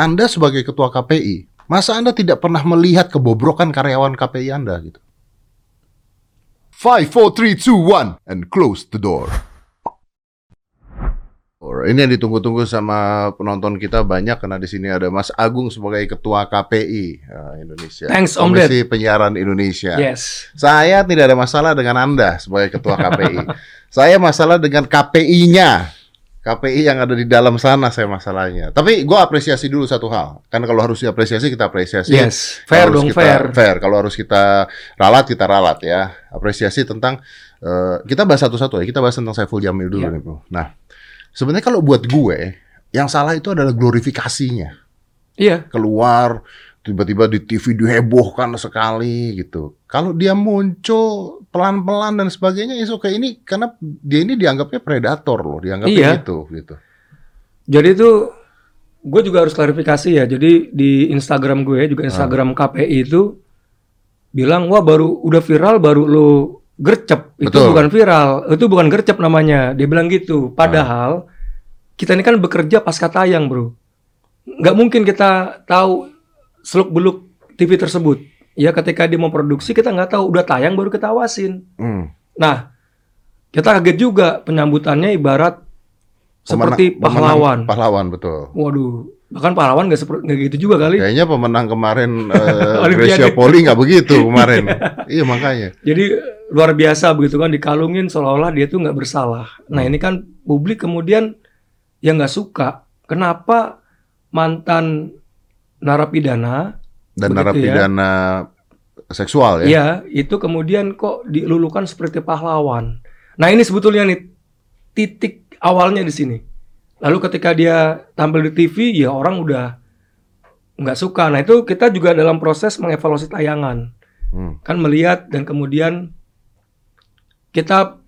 Anda sebagai ketua KPI, masa Anda tidak pernah melihat kebobrokan karyawan KPI Anda gitu? Five, four, three, two, one, and close the door. Ini yang ditunggu-tunggu sama penonton kita banyak karena di sini ada Mas Agung sebagai ketua KPI uh, Indonesia. Thanks, Om Komisi Penyiaran Indonesia. Yes. Saya tidak ada masalah dengan Anda sebagai ketua KPI. saya masalah dengan KPI-nya. KPI yang ada di dalam sana saya masalahnya. Tapi gue apresiasi dulu satu hal. Kan kalau harus diapresiasi kita apresiasi. Yes. Fair Kalau dong, kita, fair. Fair. Kalau harus kita ralat kita ralat ya. Apresiasi tentang eh, kita bahas satu-satu ya. Kita bahas tentang Saiful Jamil dulu Iya. nih, Bro. Nah, sebenarnya kalau buat gue yang salah itu adalah glorifikasinya Iya. keluar tiba-tiba di TV dihebohkan sekali gitu. Kalau dia muncul pelan-pelan dan sebagainya, itu kayak ini karena dia ini dianggapnya predator loh, dianggapnya Iya. gitu gitu. Jadi itu gue juga harus klarifikasi ya. Jadi di Instagram gue juga Instagram KPI itu bilang wah baru udah viral baru lu gercep. Itu Betul. bukan viral, itu bukan gercep namanya. Dia bilang gitu. Padahal kita ini kan bekerja pasca tayang, Bro. Nggak mungkin kita tahu seluk-beluk TV tersebut. Ya ketika dia mau produksi kita nggak tahu udah tayang baru kita awasin. Hmm. Nah, kita kaget juga penyambutannya ibarat seperti Pemenang- pemenang- pahlawan. Pahlawan betul. Waduh, bahkan pahlawan nggak seperti nggak gitu juga kali. Kayaknya pemenang kemarin Olimpiade. Gracia Poli nggak begitu kemarin. iya makanya. Jadi luar biasa begitu kan dikalungin seolah-olah dia tuh nggak bersalah. Nah Hmm. ini kan publik kemudian yang nggak suka. Kenapa mantan narapidana, Dan Begitu ya. narapidana seksual ya. ya itu kemudian kok dilulukan seperti pahlawan. Nah ini sebetulnya nih titik awalnya di sini. Lalu ketika dia tampil di TV, ya orang udah nggak suka. Nah itu kita juga dalam proses mengevaluasi tayangan. Hmm. kan melihat dan kemudian kita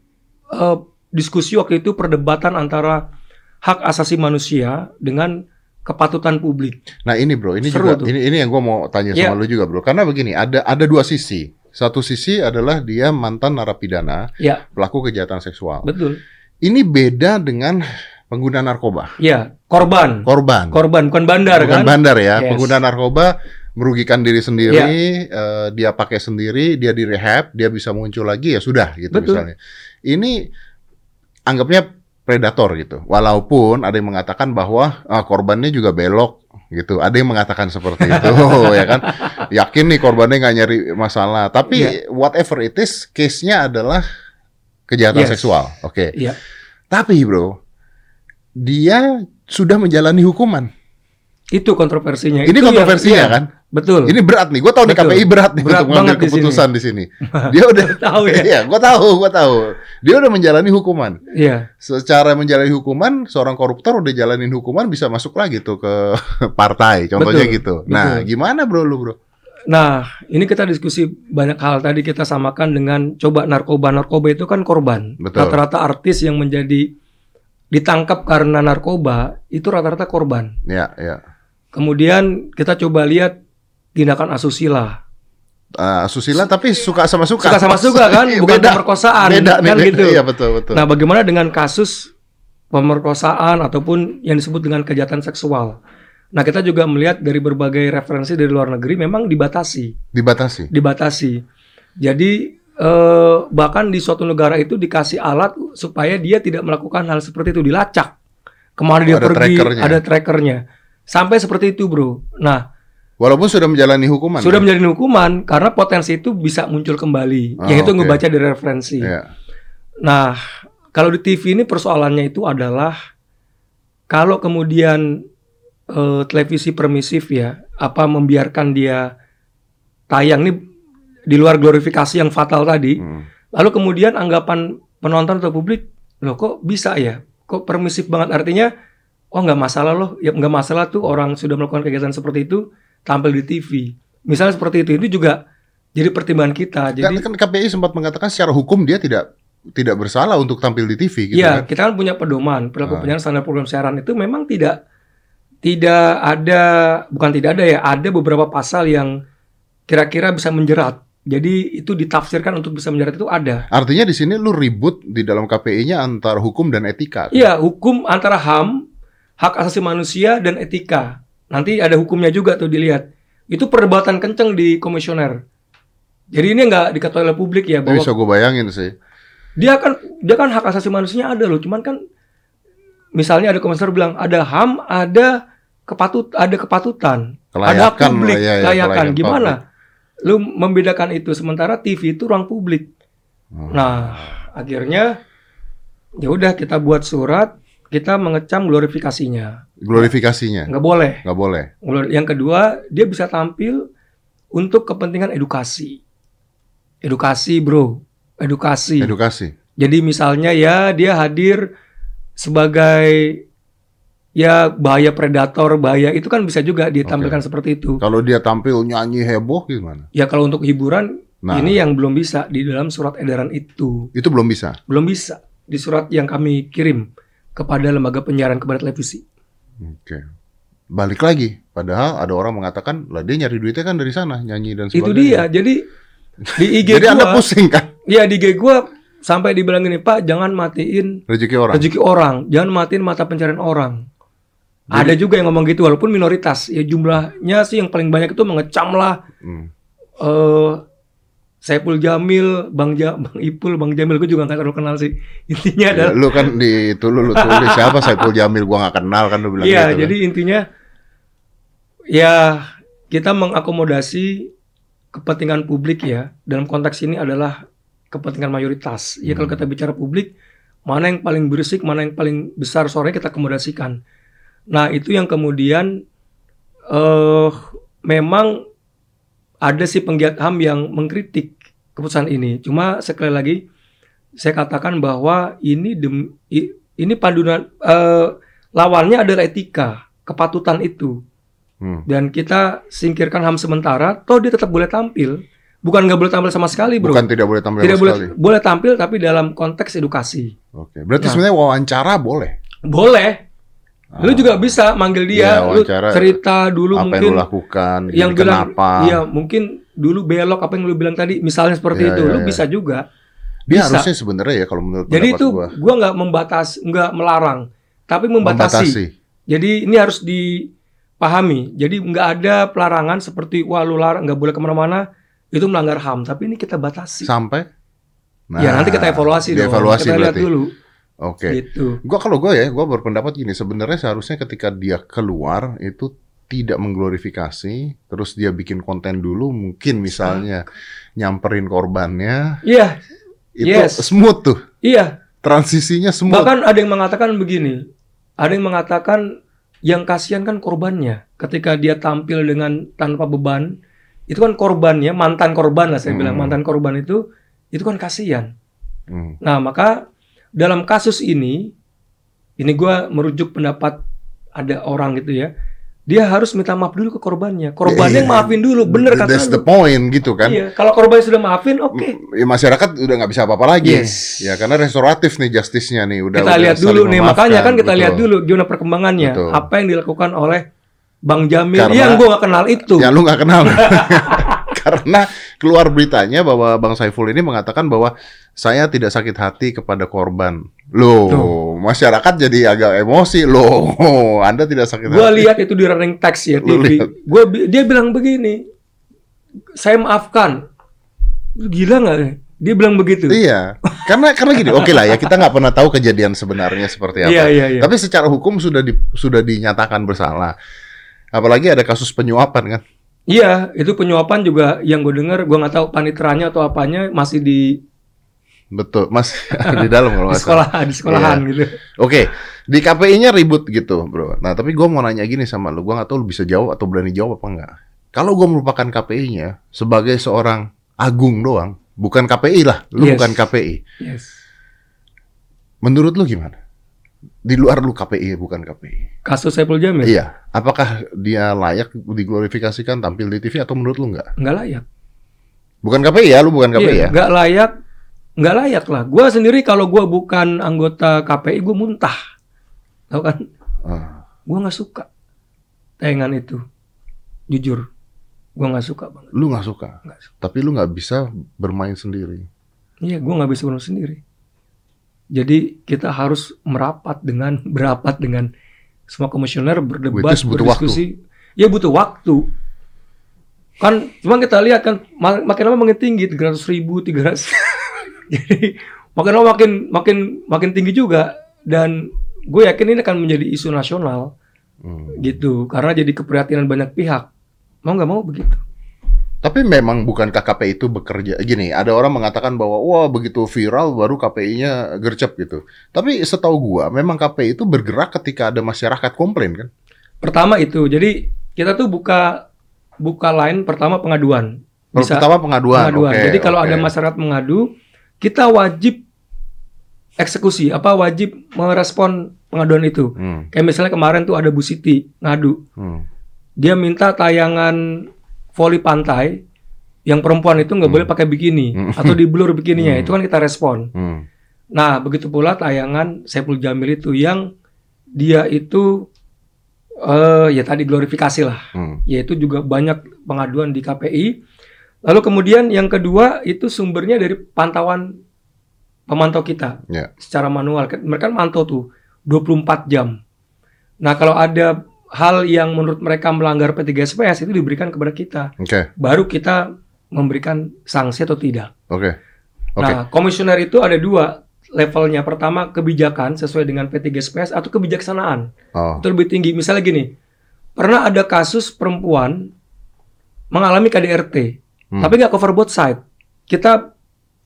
eh, diskusi waktu itu perdebatan antara hak asasi manusia dengan kepatutan publik. Nah ini bro, ini Seru juga tuh. ini ini yang gue mau tanya Iya. sama lu juga bro. Karena begini, ada ada dua sisi. Satu sisi adalah dia mantan narapidana Ya, pelaku kejahatan seksual. betul. Ini beda dengan pengguna narkoba. Ya, korban. Korban. Korban bukan bandar Bukan kan? bandar ya. Yes. Pengguna narkoba merugikan diri sendiri, eh, dia pakai sendiri, dia di rehab, dia bisa muncul lagi ya sudah gitu Betul. misalnya. Ini anggapnya predator gitu. Walaupun ada yang mengatakan bahwa ah, korbannya juga belok gitu. Ada yang mengatakan seperti itu ya kan. Yakin nih korbannya nggak nyari masalah. Tapi Iya. whatever it is, case-nya adalah kejahatan Yes. seksual. Oke. Iya. Tapi bro, dia sudah menjalani hukuman. Itu kontroversinya. Ini Itu yang- kontroversinya iya, kan? Betul. Ini berat nih. Gue tahu nih. KPI berat nih Berat untuk mengambil banget di sini. keputusan di sini. Dia udah tahu ya. Iya, gue tahu, gue tahu. Dia udah menjalani hukuman. Iya. Secara menjalani hukuman, seorang koruptor udah jalanin hukuman bisa masuk lagi tuh ke partai. Contohnya Betul, gitu. Nah, betul. gimana bro lu bro? Nah, ini kita diskusi banyak hal tadi kita samakan dengan coba narkoba. Narkoba itu kan korban. Rata-rata artis yang menjadi ditangkap karena narkoba itu rata-rata korban. Ya, ya. Kemudian kita coba lihat tindakan asusila. Uh, susila tapi suka sama suka. Suka sama suka kan, bukan beda. pemerkosaan Beda, kan beda. gitu. Iya betul betul. Nah, bagaimana dengan kasus pemerkosaan ataupun yang disebut dengan kejahatan seksual? Nah, kita juga melihat dari berbagai referensi dari luar negeri memang dibatasi. Dibatasi. dibatasi. Jadi eh, bahkan di suatu negara itu dikasih alat supaya dia tidak melakukan hal seperti itu dilacak. Ke mana dia Oh, ada pergi trackernya. ada trackernya. Sampai seperti itu, Bro. Nah, Walaupun sudah menjalani hukuman. sudah kan? menjadi hukuman karena potensi itu bisa muncul kembali. Oh, yang itu oke. ngebaca dari referensi. Iya. Nah, kalau di TV ini persoalannya itu adalah kalau kemudian eh, televisi permisif ya, apa membiarkan dia tayang nih di luar glorifikasi yang fatal tadi, Hmm. lalu kemudian anggapan penonton atau publik, loh kok bisa ya? Kok permisif banget? Artinya, oh nggak masalah loh, ya nggak masalah tuh orang sudah melakukan kegiatan seperti itu tampil di TV. Misalnya seperti itu, itu juga jadi pertimbangan kita. Kan, Jadi kan KPI sempat mengatakan secara hukum dia tidak tidak bersalah untuk tampil di TV gitu Iya, kan. kita kan punya pedoman perilaku Ah. penyiaran standar program siaran itu memang tidak tidak ada bukan tidak ada ya, ada beberapa pasal yang kira-kira bisa menjerat. Jadi itu ditafsirkan untuk bisa menjerat itu ada. Artinya di sini lu ribut di dalam KPI-nya antara hukum dan etika. kan? Iya, hukum antara HAM, hak asasi manusia dan etika. Nanti ada hukumnya juga tuh dilihat. Itu perdebatan kenceng di komisioner. Jadi ini nggak diketahui oleh publik ya bahwa bisa gue bayangin sih. dia kan dia kan hak asasi manusianya ada loh. Cuman kan misalnya ada komisioner bilang ada HAM, ada kepatut ada kepatutan, ada Kelayakan publik, lah, ya, ya, kelayakan. kelayakan Gimana? Lu membedakan itu sementara TV itu ruang publik. Hmm. Nah, akhirnya ya udah kita buat surat, kita mengecam glorifikasinya. Glorifikasinya Nggak boleh. nggak boleh. Yang kedua, dia bisa tampil untuk kepentingan edukasi. Edukasi, bro. Edukasi. Edukasi. Jadi misalnya ya dia hadir sebagai ya bahaya predator, bahaya itu kan bisa juga ditampilkan seperti itu. Kalau dia tampil nyanyi heboh gimana? Ya kalau untuk hiburan Nah, ini yang belum bisa di dalam surat edaran itu. itu belum bisa. Belum bisa di surat yang kami kirim kepada lembaga penyiaran kepada televisi. Oke. Balik lagi. Padahal ada orang mengatakan, lah dia nyari duitnya kan dari sana, nyanyi dan sebagainya. Itu dia. Jadi di IG Jadi Anda gua, pusing kan ya di IG gua sampai dibilang gini, "Pak, jangan matiin rezeki orang. rezeki orang, jangan matiin mata pencarian orang." Ada juga yang ngomong gitu walaupun minoritas. Ya jumlahnya sih yang paling banyak itu mengecam lah Hmm. eh Saiful Jamil, Bang ja, Bang Ipul, Bang Jamil gue juga nggak terlalu kenal sih. Intinya Ya, adalah lu kan di itu lu, lu tulis siapa Saiful Jamil gua nggak kenal kan lu bilang Iya, gitu. jadi intinya ya kita mengakomodasi kepentingan publik ya. Dalam konteks ini adalah kepentingan mayoritas. Ya kalau Hmm. kita bicara publik, mana yang paling berisik, mana yang paling besar suaranya kita akomodasikan. Nah, itu yang kemudian eh memang ada si penggiat HAM yang mengkritik keputusan ini. Cuma sekali lagi saya katakan bahwa ini dem, ini panduan eh, lawannya adalah etika, kepatutan itu. Hmm. Dan kita singkirkan HAM sementara, toh dia tetap boleh tampil. Bukan nggak boleh tampil sama sekali, bro. Bukan tidak boleh tampil Tidak sama boleh sekali. boleh tampil tapi dalam konteks edukasi. Oke. Berarti Nah. sebenarnya wawancara boleh. Boleh. Lu juga bisa manggil dia, Iya, lu cerita dulu apa mungkin yang lu lakukan? yang bilang kenapa? iya mungkin dulu belok apa yang lu bilang tadi misalnya seperti Iya, itu iya, lu iya. bisa juga Dia bisa. harusnya sebenarnya ya kalau menurut jadi itu gua, gua nggak membatas nggak melarang tapi membatasi. membatasi. jadi ini harus dipahami jadi nggak ada pelarangan seperti wah lu larang nggak boleh ke mana-mana itu melanggar ham tapi ini kita batasi sampai ya nanti kita evaluasi dong dievaluasi kita lihat berarti. dulu Oke. gitu Gua kalau gue ya, gue berpendapat gini, sebenarnya seharusnya ketika dia keluar itu tidak mengglorifikasi, terus dia bikin konten dulu, mungkin misalnya nyamperin korbannya, iya itu Yes. smooth tuh, iya transisinya smooth. Bahkan ada yang mengatakan begini, ada yang mengatakan yang kasihan kan korbannya ketika dia tampil dengan tanpa beban, itu kan korbannya mantan korban lah saya bilang Hmm. mantan korban itu itu kan kasihan. Hmm. Nah maka dalam kasus ini, ini gua merujuk pendapat ada orang gitu ya, dia harus minta maaf dulu ke korbannya. Korbannya Iya. maafin dulu, bener kata That's the point gitu kan. Iya, kalau korbannya sudah maafin, oke. Ya, masyarakat udah nggak bisa apa-apa lagi. Yes. Ya karena restoratif nih justice-nya nih udah kita udah lihat dulu nih makanya kan kita betul. lihat dulu gimana perkembangannya Betul. apa yang dilakukan oleh Bang Jamil Karena- yang gua gak kenal itu Ya lu nggak kenal. Karena keluar beritanya bahwa Bang Saiful ini mengatakan bahwa saya tidak sakit hati kepada korban. Loh, Tuh. masyarakat jadi agak emosi. Loh, Anda tidak sakit gua hati. lihat itu di running text ya Lu TV lihat. gua dia bilang begini saya maafkan gila nggak dia bilang begitu Iya, karena karena gini, oke lah ya kita nggak pernah tahu kejadian sebenarnya seperti apa. iya iya iya Tapi secara hukum sudah di, sudah dinyatakan bersalah. Apalagi ada kasus penyuapan kan. Iya itu penyuapan juga yang gue dengar gua nggak tahu panitranya atau apanya masih di, Betul, Mas di dalam kalau di sekolah di sekolahan Iya. gitu Oke, di KPI-nya ribut gitu, bro. Nah, tapi gue mau nanya gini sama lu, gue nggak tahu lu bisa jawab atau berani jawab apa enggak. Kalau gue melupakan KPI-nya sebagai seorang agung doang, bukan KPI lah, lu Yes. bukan KPI. yes Menurut lu gimana? Di luar lu KPI bukan KPI. kasus Saiful Jamil Iya, apakah dia layak diglorifikasikan tampil di TV atau menurut lu enggak? nggak layak Bukan KPI ya, lu bukan KPI Iya, ya? nggak layak, nggak layak lah. Gua sendiri kalau gua bukan anggota KPI, gua muntah, tau kan? Ah, Gua nggak suka tayangan itu, jujur, gua nggak suka banget. lu nggak suka, Nggak suka. tapi lu nggak bisa bermain sendiri. Iya, gua nggak bisa bunuh sendiri. Jadi kita harus merapat dengan berapat dengan semua komisioner berdebat, butuh berdiskusi. Ya butuh waktu. Kan cuma kita lihat kan ma- makin lama makin tinggi 300 ribu 300 jadi makin lama makin makin makin tinggi juga dan gue yakin ini akan menjadi isu nasional Hmm. gitu karena jadi keprihatinan banyak pihak mau nggak mau begitu Tapi memang bukankah KPI itu bekerja gini? Ada orang mengatakan bahwa wah begitu viral baru KPI-nya gercep gitu. Tapi setahu gua memang KPI itu bergerak ketika ada masyarakat komplain kan? pertama itu jadi kita tuh buka buka line pertama pengaduan bisa Pertama pengaduan. pengaduan oke, jadi kalau oke. ada masyarakat mengadu kita wajib eksekusi apa wajib merespon pengaduan itu Hmm, kayak misalnya kemarin tuh ada Bu Siti ngadu hmm, dia minta tayangan voli pantai yang perempuan itu nggak Hmm. boleh pakai bikini Hmm. atau di blur bikininya Hmm. itu kan kita respon hmm. Nah, begitu pula tayangan Saiful Jamil itu yang dia itu eh ya tadi glorifikasi lah, hmm. yaitu juga banyak pengaduan di KPI. Lalu kemudian yang kedua itu sumbernya dari pantauan pemantau kita Ya. secara manual. Mereka kan mantau tuh 24 jam. Nah, kalau ada hal yang menurut mereka melanggar P3SPS itu diberikan kepada kita. Oke, Baru kita memberikan sanksi atau tidak. oke, oke. Nah, komisioner itu ada dua levelnya. Pertama, kebijakan sesuai dengan P3SPS atau kebijaksanaan. Oh, Itu lebih tinggi. Misalnya gini, pernah ada kasus perempuan mengalami KDRT, Hmm. tapi nggak cover both side. Kita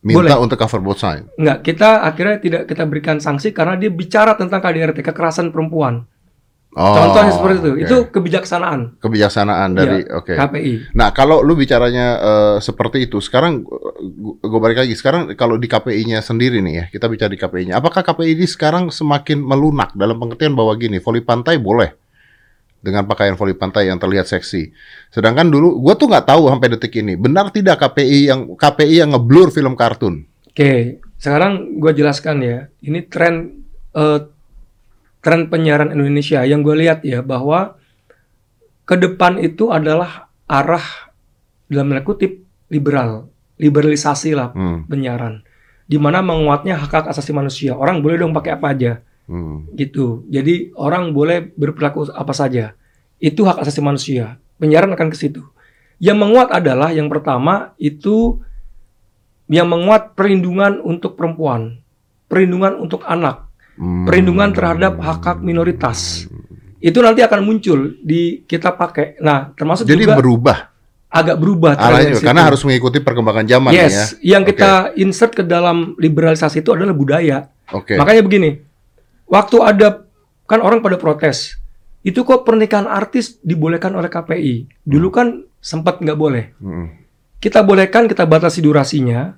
minta boleh. untuk cover both side. nggak, kita akhirnya tidak kita berikan sanksi karena dia bicara tentang KDRT, kekerasan perempuan. Oh, Contohnya seperti itu. oke. Itu kebijaksanaan kebijaksanaan dari oke. KPI. Nah, kalau lu bicaranya eh, seperti itu, sekarang gue balik lagi. Sekarang kalau di KPI-nya sendiri nih ya, kita bicara di KPI-nya. Apakah KPI ini sekarang semakin melunak dalam pengertian bahwa gini, voli pantai boleh dengan pakaian voli pantai yang terlihat seksi. Sedangkan dulu gue tuh nggak tahu sampai detik ini, benar tidak KPI yang KPI yang ngeblur film kartun? Oke, sekarang gue jelaskan ya. Ini tren eh, tren penyiaran Indonesia yang gue lihat ya bahwa ke depan itu adalah arah dalam tanda kutip liberal, liberalisasi lah Hmm, penyiaran, di mana menguatnya hak hak asasi manusia. Orang boleh dong pakai apa aja, hmm, gitu. Jadi orang boleh berperilaku apa saja. Itu hak asasi manusia. Penyiaran akan ke situ. Yang menguat adalah yang pertama itu yang menguat perlindungan untuk perempuan, perlindungan untuk anak. Perlindungan terhadap hak-hak minoritas. Itu nanti akan muncul di kita pakai. Nah, termasuk Jadi juga berubah agak berubah situ. karena harus mengikuti perkembangan zaman ya. Yes, yang kita insert ke dalam liberalisasi itu adalah budaya. Oke. Makanya begini, waktu ada kan orang pada protes, itu kok pernikahan artis dibolehkan oleh KPI. Dulu kan sempat nggak boleh. Hmm. Kita bolehkan, kita batasi durasinya,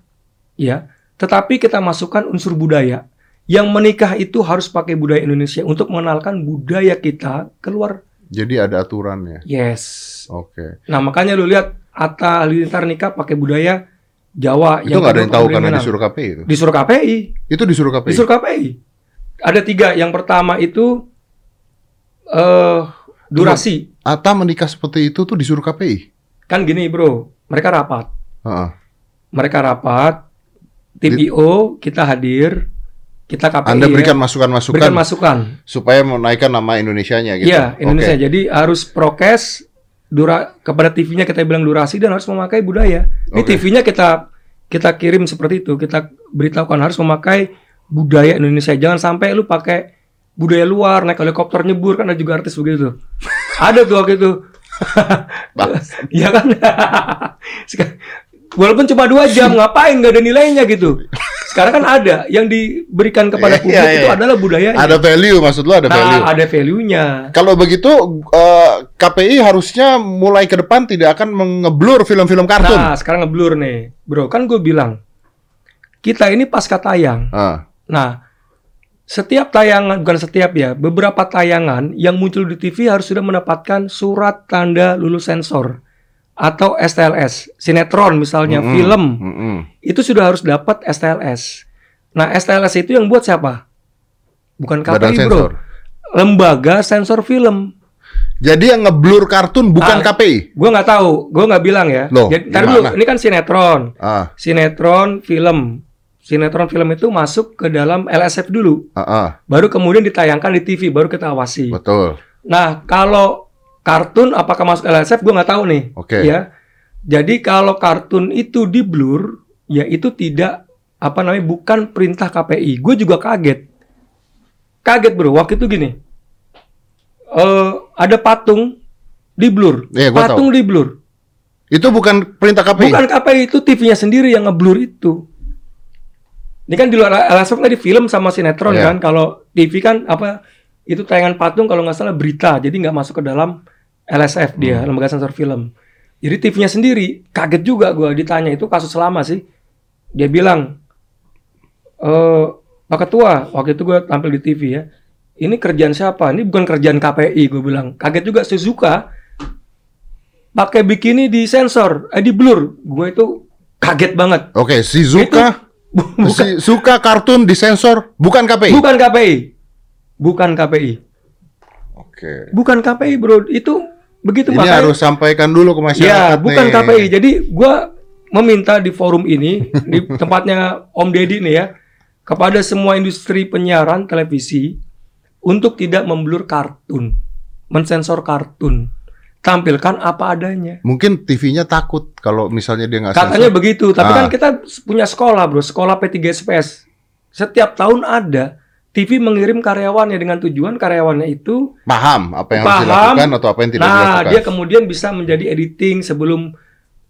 ya. Tetapi kita masukkan unsur budaya. Yang menikah itu harus pakai budaya Indonesia untuk mengenalkan budaya kita keluar. Jadi ada aturannya. Yes. Oke. Nah makanya lu lihat Atta Halilintar nikah pakai budaya Jawa. Itu nggak ada yang tahu karena disuruh KPI itu. Disuruh KPI. Itu disuruh KPI. Disuruh KPI. Ada tiga. Yang pertama itu eh durasi. Ata menikah seperti itu tuh disuruh KPI. Kan gini bro, mereka rapat. Heeh. Mereka rapat, IO, kita hadir, kita KPI Anda ya, berikan masukan-masukan berikan masukan. supaya menaikkan nama Indonesianya gitu. Iya, Indonesia. Oke. Jadi harus prokes dura kepada TV-nya kita bilang durasi dan harus memakai budaya. Ini Oke. TV-nya kita kita kirim seperti itu. Kita beritahukan harus memakai budaya Indonesia. Jangan sampai lu pakai budaya luar, naik helikopter nyebur kan ada juga artis begitu. ada tuh waktu itu. Iya kan? Walaupun cuma dua jam, ngapain nggak ada nilainya gitu. Sekarang kan ada yang diberikan kepada Iya, publik iya, itu iya. adalah budaya. Ada value maksud lu ada value. Nah, ada value-nya. Kalau begitu eh, KPI harusnya mulai ke depan tidak akan mengeblur film-film kartun. Nah, sekarang ngeblur nih. Bro, kan gue bilang, kita ini pasca tayang. Ah, Nah, setiap tayangan, bukan setiap ya, beberapa tayangan yang muncul di TV harus sudah mendapatkan surat tanda lulus sensor. Atau STLS. Sinetron misalnya, mm-mm, film. mm-mm. Itu sudah harus dapat STLS. Nah, STLS itu yang buat siapa? Bukan Badan KPI, bro. sensor. Lembaga sensor film. Jadi yang ngeblur kartun bukan Ah. KPI. Gue nggak tahu, gue nggak bilang ya. Loh, Jadi, dulu, ini kan sinetron. Ah, sinetron film. Sinetron film itu masuk ke dalam LSF dulu. ah, ah, Baru kemudian ditayangkan di TV, baru kita awasi. betul. Nah, kalau kartun apakah masuk LSF gue nggak tahu nih. Oke. Ya. Jadi kalau kartun itu di blur, ya itu tidak apa namanya bukan perintah KPI. Gue juga kaget. Kaget bro. Waktu itu gini. eh ada patung di blur. Iya, gua patung di blur. Itu bukan perintah KPI. Bukan KPI itu TV-nya sendiri yang ngeblur itu. Ini kan di luar LSF tadi film sama sinetron Iya. kan. Kalau TV kan apa itu tayangan patung kalau nggak salah berita. Jadi nggak masuk ke dalam LSF dia, Hmm. lembaga sensor film. Jadi TV-nya sendiri kaget juga gua ditanya itu kasus lama sih. Dia bilang, eh Pak Ketua, waktu itu gue tampil di TV ya. Ini kerjaan siapa? Ini bukan kerjaan KPI, gue bilang. Kaget juga Suzuka pakai bikini di sensor, eh di blur. Gue itu kaget banget. Oke, Shizuka Bukan, si suka kartun disensor bukan KPI. bukan KPI. Bukan KPI. Oke. Bukan KPI, Bro. Itu begitu Ini makanya- harus sampaikan dulu ke masyarakat Ya, bukan nih. KPI. Jadi gua meminta di forum ini di tempatnya Om Deddy nih ya kepada semua industri penyiaran televisi untuk tidak memblur kartun, mensensor kartun, tampilkan apa adanya. Mungkin TV-nya takut kalau misalnya dia nggak Katanya sensor. begitu, tapi Ah. kan kita punya sekolah, Bro, sekolah P3SPS. Setiap tahun ada TV mengirim karyawannya dengan tujuan karyawannya itu paham apa yang harus Paham. dilakukan atau apa yang tidak nah, dilakukan. dia kemudian bisa menjadi editing sebelum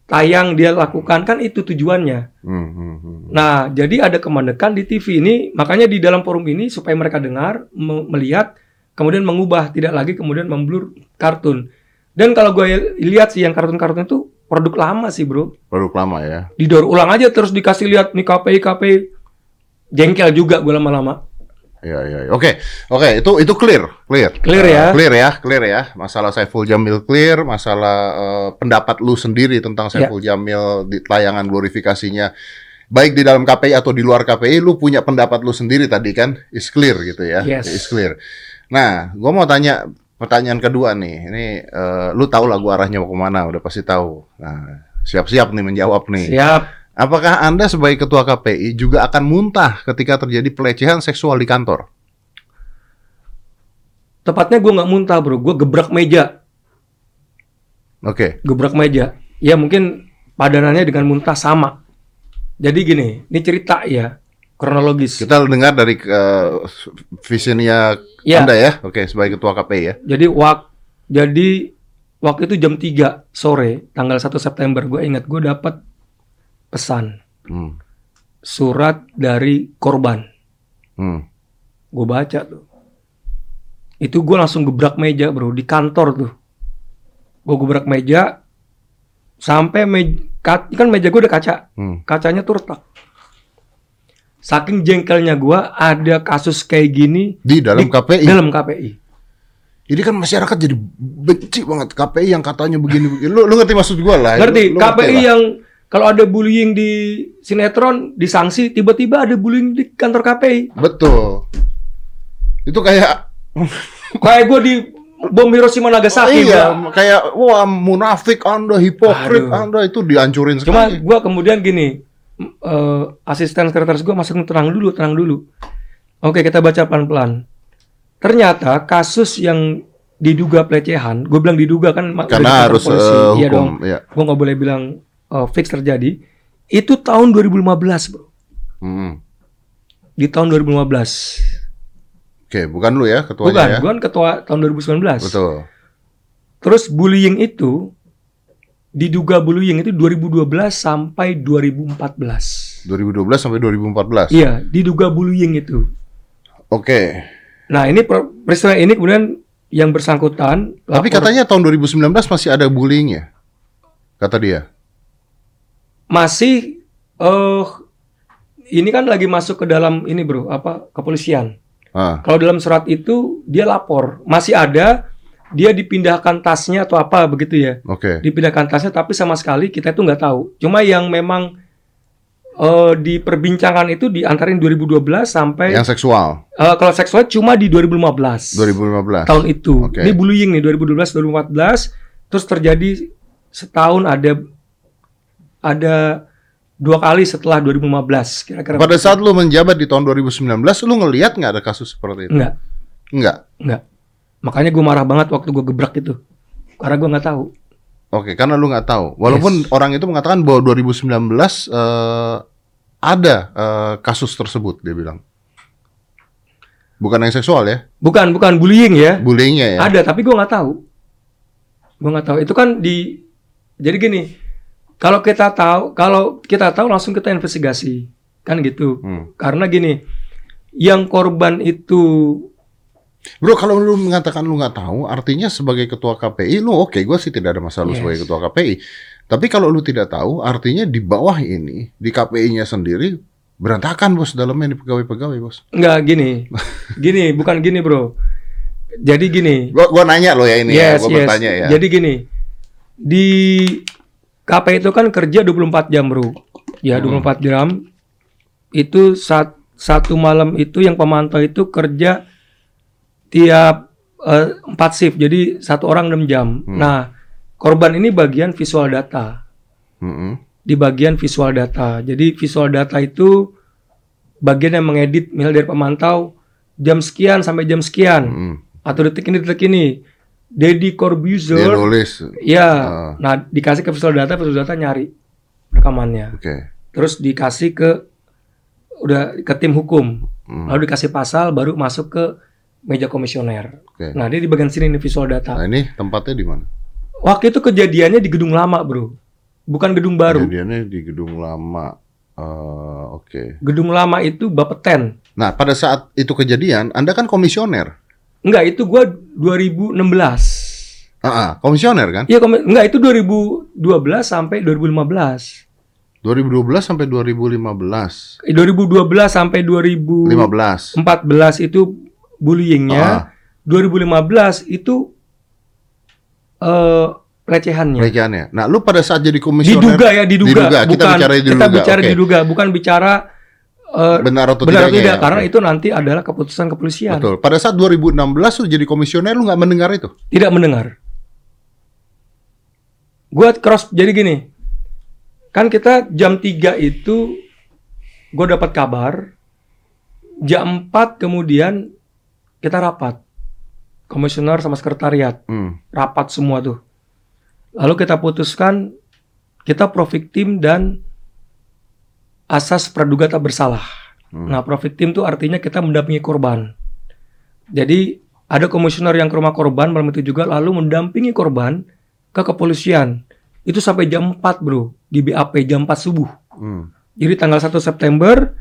tayang dia lakukan kan itu tujuannya. Hmm, hmm, hmm. Nah, jadi ada kemandekan di TV ini, makanya di dalam forum ini supaya mereka dengar, me- melihat, kemudian mengubah, tidak lagi kemudian memblur kartun. Dan kalau gue lihat sih yang kartun-kartun itu produk lama sih bro, Produk lama ya. didaur ulang aja terus dikasih lihat nih KPI KPI, jengkel juga gue lama-lama. Ya, ya, ya. Oke, oke, itu itu clear, clear, Clear Eh, ya? clear ya, clear ya. Masalah Saiful Jamil clear, masalah eh, pendapat lu sendiri tentang Ya. Saiful Jamil di tayangan glorifikasinya, baik di dalam KPI atau di luar KPI, lu punya pendapat lu sendiri tadi kan, is clear gitu ya, Yes. is clear. Nah, gua mau tanya pertanyaan kedua nih, ini eh, lu tahu lah gua arahnya mau ke mana, udah pasti tahu. Nah, siap-siap nih menjawab nih. Siap. Apakah Anda sebagai ketua KPI juga akan muntah ketika terjadi pelecehan seksual di kantor? Tepatnya gue nggak muntah bro, gue gebrak meja. Oke. gebrak meja. Ya mungkin padanannya dengan muntah sama. Jadi gini, ini cerita ya, kronologis. Kita dengar dari uh, visionnya Ya. Anda ya. Oke, sebagai ketua KPI ya. Jadi wak, jadi waktu itu jam 3 sore, tanggal 1 September, gue ingat gue dapat pesan Hmm. surat dari korban. Hmm. Gue baca tuh. Itu gue langsung gebrak meja bro, di kantor tuh. Gue gebrak meja, sampai meja, kan meja gue udah kaca. Hmm. kacanya tuh retak. Saking jengkelnya gua ada kasus kayak gini Di dalam di KPI. dalam KPI. Ini kan masyarakat jadi benci banget KPI yang katanya begini-begini. Lu, lu ngerti maksud gua lah. Ngerti? Lu- lu KPI lah. yang kalau ada bullying di sinetron disanksi, tiba-tiba ada bullying di kantor KPI. Betul. Itu kayak Kayak gua di bom Hiroshima Nagasaki. iya, gua. kayak wah munafik Anda, hipokrit Aduh. Anda itu dihancurin Cuma sekali. gua kemudian gini, eh, asisten sekretaris gua masuk tenang dulu, tenang dulu. Oke, kita baca pelan-pelan. Ternyata kasus yang diduga pelecehan, gue bilang diduga kan Karena harus polisi. eh, Iya dong. hukum, ya. gue nggak boleh bilang uh, fix terjadi itu tahun 2015 bro Hmm. di tahun 2015 Oke, bukan lu ya ketuanya bukan ya. gue kan ketua tahun 2019 Betul. terus bullying itu diduga bullying itu 2012 sampai 2014 2012 sampai 2014. iya diduga bullying itu Oke. nah ini per- peristiwa ini kemudian yang bersangkutan Tapi lapor- katanya tahun 2019 masih ada bullying ya? Kata dia. Masih eh ini kan lagi masuk ke dalam ini bro apa kepolisian Ah, Kalau dalam surat itu dia lapor, masih ada, dia dipindahkan tasnya atau apa begitu ya. oke. Dipindahkan tasnya tapi sama sekali kita itu nggak tahu. Cuma yang memang eh diperbincangkan itu di antara yang 2012 sampai Yang seksual eh, kalau seksual cuma di 2015. 2015. Tahun itu. Oke. Ini bullying nih 2012 2014 terus terjadi setahun ada ada dua kali setelah 2015 kira-kira. Pada saat lu menjabat di tahun 2019, lu ngelihat nggak ada kasus seperti itu? Enggak. Enggak. Enggak. Makanya gue marah banget waktu gue gebrak itu. karena gue nggak tahu. Oke, karena lu nggak tahu. Walaupun orang itu mengatakan bahwa 2019 eh, ada eh, kasus tersebut, dia bilang. Bukan yang seksual ya, Bukan, bukan bullying ya. bullyingnya ya. Ada, tapi gue nggak tahu. Gue nggak tahu. Itu kan di. Jadi gini, kalau kita tahu, kalau kita tahu langsung kita investigasi, kan gitu. Hmm. Karena gini, yang korban itu Bro, kalau lu mengatakan lu nggak tahu, artinya sebagai ketua KPI, lu oke, gue sih tidak ada masalah Yes. sebagai ketua KPI. Tapi kalau lu tidak tahu, artinya di bawah ini, di KPI-nya sendiri, berantakan bos dalamnya di pegawai-pegawai bos. nggak gini, gini, bukan gini bro. Jadi gini, Gua, gua nanya lo ya ini yes, ya, gua yes. bertanya ya. Jadi gini, di KPI itu kan kerja 24 jam bro. Ya Hmm. 24 jam. Itu saat satu malam itu yang pemantau itu kerja tiap eh, empat shift. Jadi satu orang 6 jam. Hmm. Nah, korban ini bagian visual data. Mm-mm. Di bagian visual data. Jadi visual data itu bagian yang mengedit misalnya dari pemantau jam sekian sampai jam sekian Mm-mm. atau detik ini detik ini. Deddy Dia Corbuzier nulis. Ya, Ah. nah dikasih ke visual data, visual data nyari rekamannya. Oke. Terus dikasih ke udah ke tim hukum, Hmm. lalu dikasih pasal, baru masuk ke meja komisioner. Oke. Nah dia di bagian sini nih visual data. Nah ini tempatnya di mana? Waktu itu kejadiannya di gedung lama bro, bukan gedung baru. Kejadiannya di gedung lama. Eh, Oke. Gedung lama itu Bapeten. Nah pada saat itu kejadian, anda kan komisioner. Enggak, itu gua 2016. Ah, ah, komisioner kan? Iya, komi- enggak itu 2012 sampai 2015. 2012 sampai 2015. Eh, 2012 sampai 2014 15. itu bullyingnya. Ah, 2015 itu eh pelecehannya. pelecehannya. Nah, lu pada saat jadi komisioner Diduga ya, diduga. Diduga, kita bukan bicara kita diduga, bicara oke. diduga, bukan bicara eh, benar atau benar tidaknya tidak ya? karena itu nanti adalah keputusan kepolisian. Betul. Pada saat 2016 lu jadi komisioner lu nggak mendengar itu? Tidak mendengar. Gua cross jadi gini. Kan kita jam 3 itu gue dapat kabar jam 4 kemudian kita rapat. Komisioner sama sekretariat. Hmm. rapat semua tuh. Lalu kita putuskan kita pro victim dan asas praduga tak bersalah. Hmm. Nah, pro victim tuh artinya kita mendampingi korban. Jadi ada komisioner yang ke rumah korban malam itu juga lalu mendampingi korban ke kepolisian. Itu sampai jam 4, Bro, di BAP jam 4 subuh. Hmm. Jadi tanggal 1 September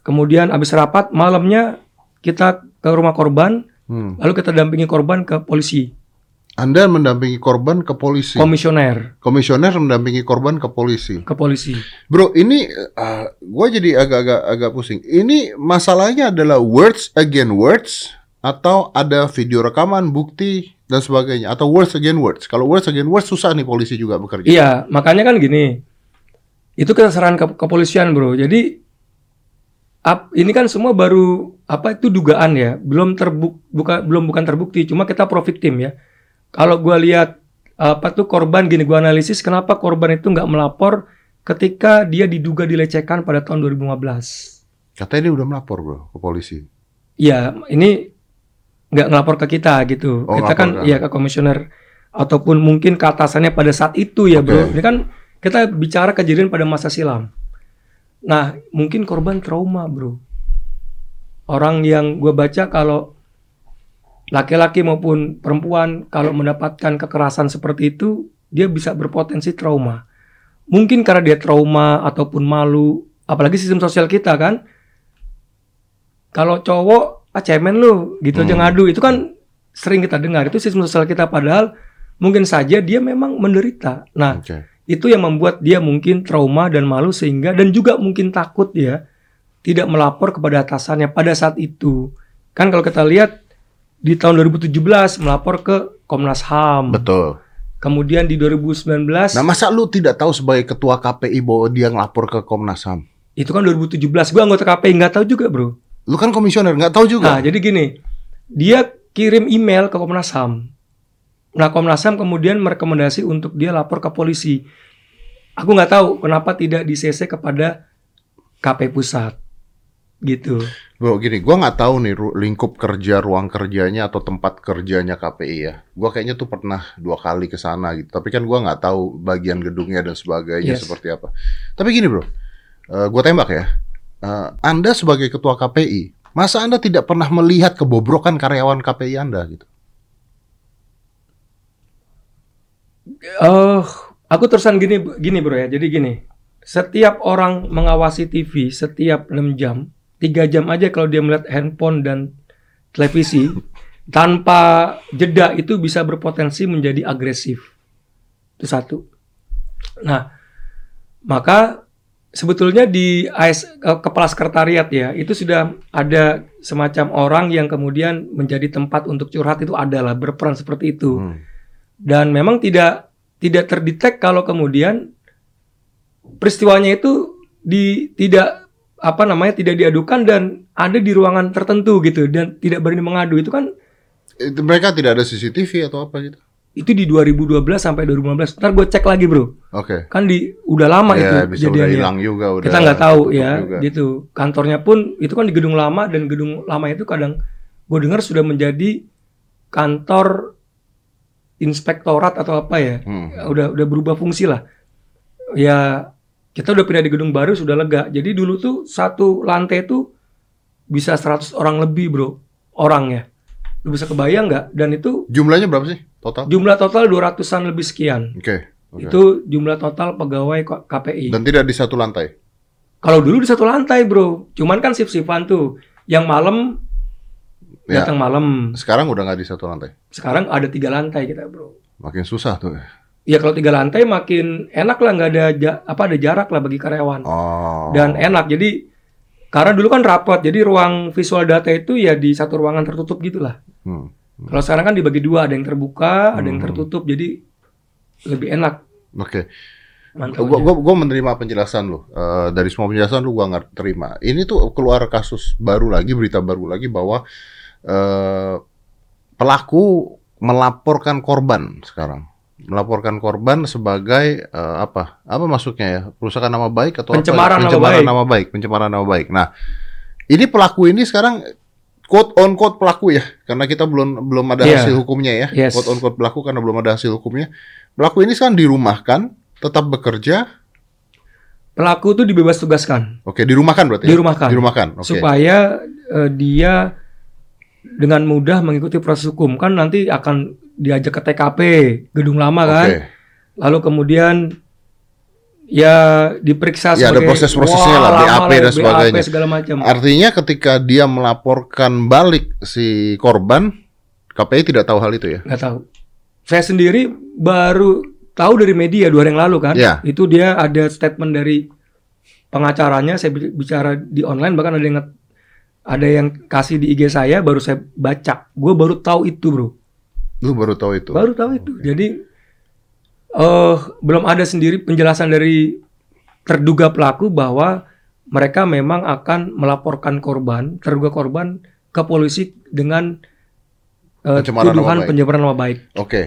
kemudian habis rapat malamnya kita ke rumah korban Hmm. lalu kita dampingi korban ke polisi, Anda mendampingi korban ke polisi. komisioner. Komisioner mendampingi korban ke polisi. ke polisi. Bro, ini gue jadi agak-agak agak pusing. Ini masalahnya adalah words against words atau ada video rekaman, bukti dan sebagainya atau words against words. Kalau words against words susah nih polisi juga bekerja. Iya, makanya kan gini. Itu kita saran ke kepolisian, Bro. Jadi ap- ini kan semua baru apa itu dugaan ya, belum terbuk buka, belum bukan terbukti, cuma kita pro victim ya. Kalau gua lihat apa tuh korban gini gua analisis kenapa korban itu nggak melapor ketika dia diduga dilecehkan pada tahun 2015. Katanya dia udah melapor bro ke polisi. Ya, ini nggak ngelapor ke kita gitu. Oh, kita kan ke ya ke komisioner ataupun mungkin ke atasannya pada saat itu ya, Bro. Oke. Ini kan kita bicara kejadian pada masa silam. Nah, mungkin korban trauma, Bro. Orang yang gue baca kalau laki-laki maupun perempuan kalau mendapatkan kekerasan seperti itu, dia bisa berpotensi trauma. Mungkin karena dia trauma ataupun malu, apalagi sistem sosial kita kan. Kalau cowok, ah cemen lu, gitu aja Hmm. ngadu, itu kan sering kita dengar. Itu sistem sosial kita padahal mungkin saja dia memang menderita. Nah, Oke. itu yang membuat dia mungkin trauma dan malu sehingga dan juga mungkin takut ya tidak melapor kepada atasannya pada saat itu. Kan kalau kita lihat di tahun 2017 melapor ke Komnas HAM. Betul. Kemudian di 2019 Nah masa lu tidak tahu sebagai ketua KPI bahwa dia ngelapor ke Komnas HAM? itu kan 2017 gua anggota KPI nggak tahu juga, Bro. Lu kan komisioner nggak tahu juga. Nah, jadi gini. Dia kirim email ke Komnas HAM. Nah, Komnas HAM kemudian merekomendasi untuk dia lapor ke polisi. Aku nggak tahu kenapa tidak di CC kepada KP Pusat. Gitu. Bro, gini, gua nggak tahu nih lingkup kerja, ruang kerjanya atau tempat kerjanya KPI ya. Gua kayaknya tuh pernah dua kali ke sana gitu. Tapi kan gua nggak tahu bagian gedungnya dan sebagainya Yes. seperti apa. Tapi gini bro, eh, gua tembak ya. Eh, anda sebagai ketua KPI, masa Anda tidak pernah melihat kebobrokan karyawan KPI Anda gitu? Eh, aku terusan gini gini bro ya. Jadi gini, setiap orang mengawasi TV setiap 6 jam, tiga jam aja kalau dia melihat handphone dan televisi tanpa jeda itu bisa berpotensi menjadi agresif. Itu satu. Nah, maka sebetulnya di AS, kepala sekretariat ya itu sudah ada semacam orang yang kemudian menjadi tempat untuk curhat itu adalah berperan seperti itu Hmm. dan memang tidak tidak terdetek kalau kemudian peristiwanya itu di tidak apa namanya tidak diadukan dan ada di ruangan tertentu gitu dan tidak berani mengadu itu kan Itu mereka tidak ada CCTV atau apa gitu? itu di 2012 sampai 2015 ntar gue cek lagi bro Oke. kan di udah lama Ya, itu bisa udah kejadiannya hilang juga udah. kita nggak tahu ya juga. gitu kantornya pun itu kan di gedung lama dan gedung lama itu kadang gue dengar sudah menjadi kantor inspektorat atau apa ya Hmm. udah udah berubah fungsi lah ya kita udah pindah di gedung baru sudah lega jadi dulu tuh satu lantai itu bisa 100 orang lebih bro orang ya lu bisa kebayang nggak dan itu Jumlahnya berapa sih total? jumlah total 200-an lebih sekian Oke. oke. itu jumlah total pegawai KPI Dan tidak di satu lantai. Kalau dulu di satu lantai, bro. Cuman kan shift-shiftan tuh. Yang malam Ya. datang malam. Sekarang udah nggak di satu lantai. Sekarang ada tiga lantai kita, bro. Makin susah tuh. Ya kalau tiga lantai makin enak lah, nggak ada ja- apa ada jarak lah bagi karyawan. Oh. Dan enak. Jadi karena dulu kan rapat, jadi ruang visual data itu ya di satu ruangan tertutup gitulah. Hmm. Kalau sekarang kan dibagi dua, ada yang terbuka, ada yang Hmm. tertutup. Jadi lebih enak. Oke. Mantap. Gua, gua, gua menerima penjelasan lu. Eh, dari semua penjelasan lu gua nggak terima. Ini tuh keluar kasus baru lagi, berita baru lagi bahwa eh, pelaku melaporkan korban sekarang. Melaporkan korban sebagai eh, apa? Apa masuknya ya? Perusahaan nama baik atau apa? Pencemaran nama pencemaran baik. nama baik, pencemaran nama baik. Nah, ini pelaku ini sekarang quote on quote pelaku ya, karena kita belum belum ada Iya. hasil hukumnya ya. Yes. Quote on quote pelaku karena belum ada hasil hukumnya. Pelaku ini sekarang dirumahkan, tetap bekerja. Pelaku tuh dibebas tugaskan. Oke, dirumahkan berarti. ya? Dirumahkan. Dirumahkan. Oke. supaya eh, dia dengan mudah mengikuti proses hukum kan nanti akan diajak ke TKP gedung lama kan Oke. lalu kemudian ya diperiksa Ya, ada sebagai proses-prosesnya lah, BAP dan sebagainya. segala macam Artinya ketika dia melaporkan balik si korban, KPI tidak tahu hal itu ya? nggak tahu saya sendiri baru tahu dari media dua hari yang lalu kan Ya. itu dia ada statement dari pengacaranya saya bi- bicara di online bahkan ada yang ada yang kasih di IG saya baru saya baca gue baru tahu itu bro Lu baru tahu itu. Baru tahu itu. Jadi eh belum ada sendiri penjelasan dari terduga pelaku bahwa mereka memang akan melaporkan korban, terduga korban ke polisi dengan Pencemaran nama tuduhan baik. pencemaran nama baik. Oke.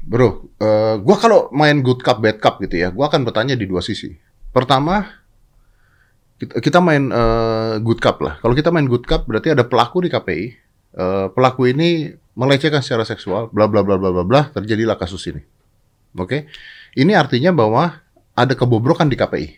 Bro, eh, gua kalau main good cup bad cup gitu ya, gua akan bertanya di dua sisi. Pertama, kita, main eh, good cup lah. Kalau kita main good cup berarti ada pelaku di KPI. Eh, pelaku ini melecehkan secara seksual, bla bla bla bla bla bla, terjadilah kasus ini. Oke. Ini artinya bahwa ada kebobrokan di KPI.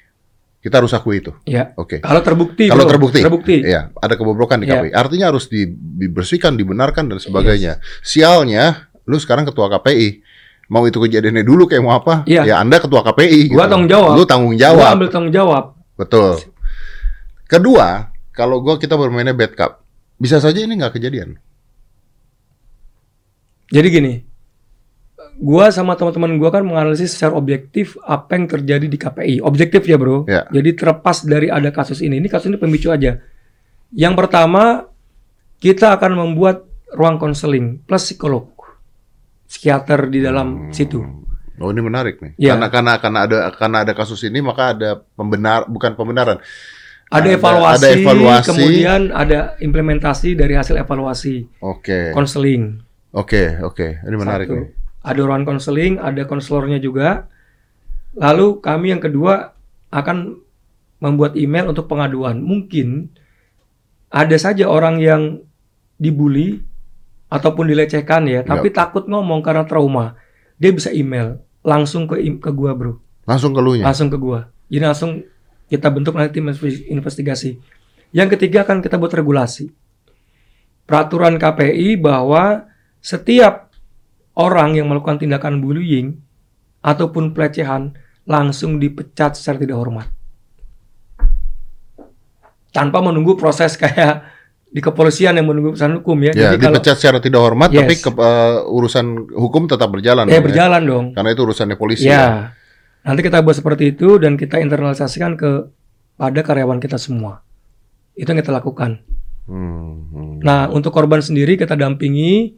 Kita harus akui itu. Ya. Oke. Kalau terbukti, Kalau bro. terbukti, terbukti. Iya, ada kebobrokan di Iya. KPI. Artinya harus di- dibersihkan, dibenarkan dan sebagainya. Sialnya, lu sekarang ketua KPI. Mau itu kejadiannya dulu kayak mau apa? Iya. Ya Anda ketua KPI. Gua tanggung jawab. Lu tanggung Gua jawab. ambil tanggung jawab. Betul. Kedua, kalau gua kita bermainnya bad cup, bisa saja ini nggak kejadian. Jadi gini, gua sama teman-teman gua kan menganalisis secara objektif apa yang terjadi di KPI. Objektif ya, Bro. Ya. Jadi terlepas dari ada kasus ini, ini kasus ini pemicu aja. Yang pertama, kita akan membuat ruang konseling plus psikolog, psikiater di dalam situ. Oh ini menarik nih. Iya. Karena karena karena ada karena ada kasus ini maka ada pembenar bukan pembenaran. Ada, evaluasi, ada evaluasi. kemudian ada implementasi dari hasil evaluasi Oke. konseling. Oke, oke. Ini menarik Satu. nih. Ada ruang konseling, ada konselornya juga. Lalu kami yang kedua akan membuat email untuk pengaduan. Mungkin ada saja orang yang dibully ataupun dilecehkan ya, tapi takut ngomong karena trauma. Dia bisa email langsung ke ke gua, Bro. Langsung ke lu. Langsung ke gua. Jadi langsung kita bentuk nanti tim investi- investigasi. Yang ketiga kan kita buat regulasi. Peraturan KPI bahwa setiap orang yang melakukan tindakan bullying ataupun pelecehan langsung dipecat secara tidak hormat. Tanpa menunggu proses kayak di kepolisian yang menunggu putusan hukum ya. Ya, Jadi kalau dipecat secara tidak hormat, Yes. tapi ke, eh, urusan hukum tetap berjalan. ya dong, berjalan dong. Karena itu urusannya polisi. Ya. ya. Nanti kita buat seperti itu dan kita internalisasikan ke pada karyawan kita semua. Itu yang kita lakukan. Hmm, hmm. Nah, untuk korban sendiri kita dampingi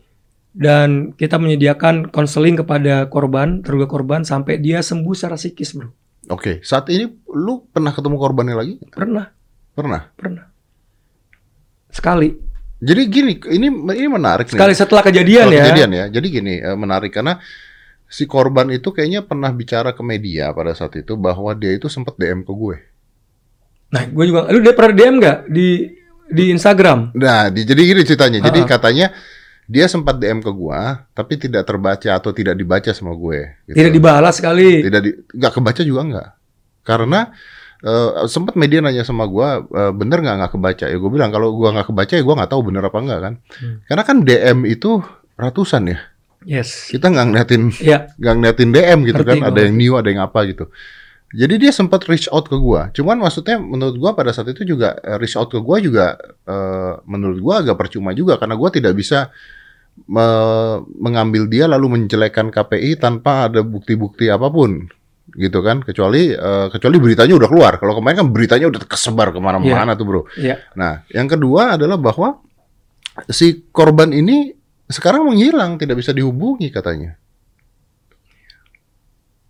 dan kita menyediakan konseling kepada korban, terduga korban sampai dia sembuh secara psikis, Bro. Oke, saat ini lu pernah ketemu korbannya lagi? Pernah, Pernah. pernah. Sekali. Jadi gini, ini ini menarik nih. Sekali setelah kejadian Kalau ya. kejadian ya. Jadi gini, eh, menarik karena si korban itu kayaknya pernah bicara ke media pada saat itu bahwa dia itu sempat DM ke gue. Nah, gue juga lu dia pernah DM nggak di di Instagram? Nah, di, jadi gini ceritanya. Jadi Ha-ha. katanya dia sempat DM ke gua, tapi tidak terbaca atau tidak dibaca sama gue. gitu. Tidak dibalas sekali. Tidak di, nggak kebaca juga nggak. Karena eh, sempat media nanya sama gua, eh, bener nggak nggak kebaca? Ya gue bilang kalau gua nggak kebaca ya gua nggak tahu bener apa enggak kan. Hmm. Karena kan DM itu ratusan ya. Yes. Kita nggak ngeliatin Ya, nggak ngeliatin DM gitu Ngerti kan. Ada yang new, ada yang apa gitu. Jadi dia sempat reach out ke gua. Cuman maksudnya menurut gua pada saat itu juga eh, reach out ke gua juga eh, menurut gua agak percuma juga karena gua tidak bisa me- mengambil dia lalu menjelekkan KPI tanpa ada bukti-bukti apa pun gitu kan kecuali eh, kecuali beritanya udah keluar kalau kemarin kan beritanya udah kesebar ke mana-mana tuh bro ya. nah yang kedua adalah bahwa si korban ini sekarang menghilang tidak bisa dihubungi katanya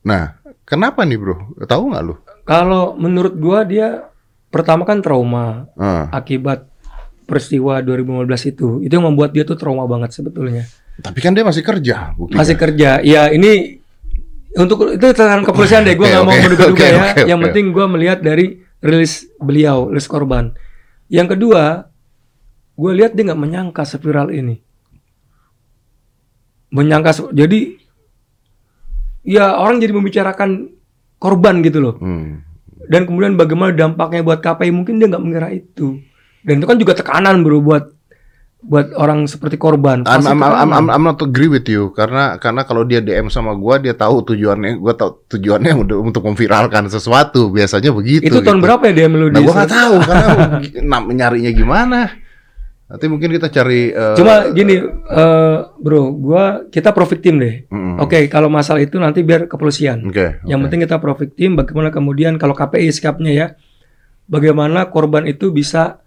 nah kenapa nih bro tahu nggak lu Kalau menurut gua dia pertama kan trauma Ah, akibat peristiwa 2015 itu. Itu yang membuat dia tuh trauma banget sebetulnya. tapi kan dia masih kerja buktinya. Masih kerja. Ya ini untuk itu tentang kepolisian deh. Gue Oke, nggak mau oke, menduga-duga oke, ya. oke, yang oke. penting gua melihat dari rilis beliau, rilis korban. Yang kedua, gue lihat dia nggak menyangka seviral ini. Menyangka, jadi ya orang jadi membicarakan korban gitu loh. Hmm. Dan kemudian bagaimana dampaknya buat KPI mungkin dia nggak mengira itu. Dan itu kan juga tekanan bro buat buat orang seperti korban. I'm, I'm, I'm. I'm, I'm not agree with you karena karena kalau dia DM sama gua dia tahu tujuannya gua tahu tujuannya untuk, untuk memviralkan sesuatu biasanya begitu. itu tahun gitu. berapa ya dia melu Nah, gua nggak tahu karena nyarinya gimana. Nanti mungkin kita cari. eh, Cuma gini, eh, bro, gua kita profit team deh. mm, Oke, kalau masalah itu nanti biar kepolisian. Oke. Yang oke. penting kita profit team. Bagaimana kemudian kalau KPI sikapnya ya, bagaimana korban itu bisa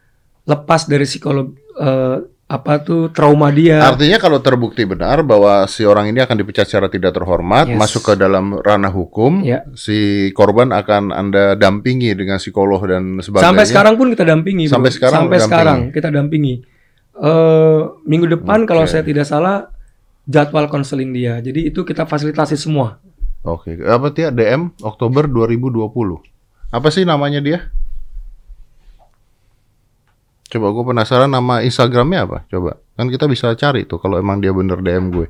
lepas dari psikolog eh, apa tuh trauma dia. Artinya kalau terbukti benar bahwa si orang ini akan dipecat secara tidak terhormat, Yes. masuk ke dalam ranah hukum, Ya. si korban akan anda dampingi dengan psikolog dan sebagainya. Sampai sekarang pun kita dampingi. bro. Sampai sekarang Sampai dampingi. sekarang kita dampingi. Eh, minggu depan Oke. kalau saya tidak salah jadwal konseling dia. Jadi itu kita fasilitasi semua. Oke, apa dia DM Oktober 2020. Apa sih namanya dia? Coba gue penasaran nama Instagramnya apa? Coba. Kan kita bisa cari tuh kalau emang dia bener DM gue.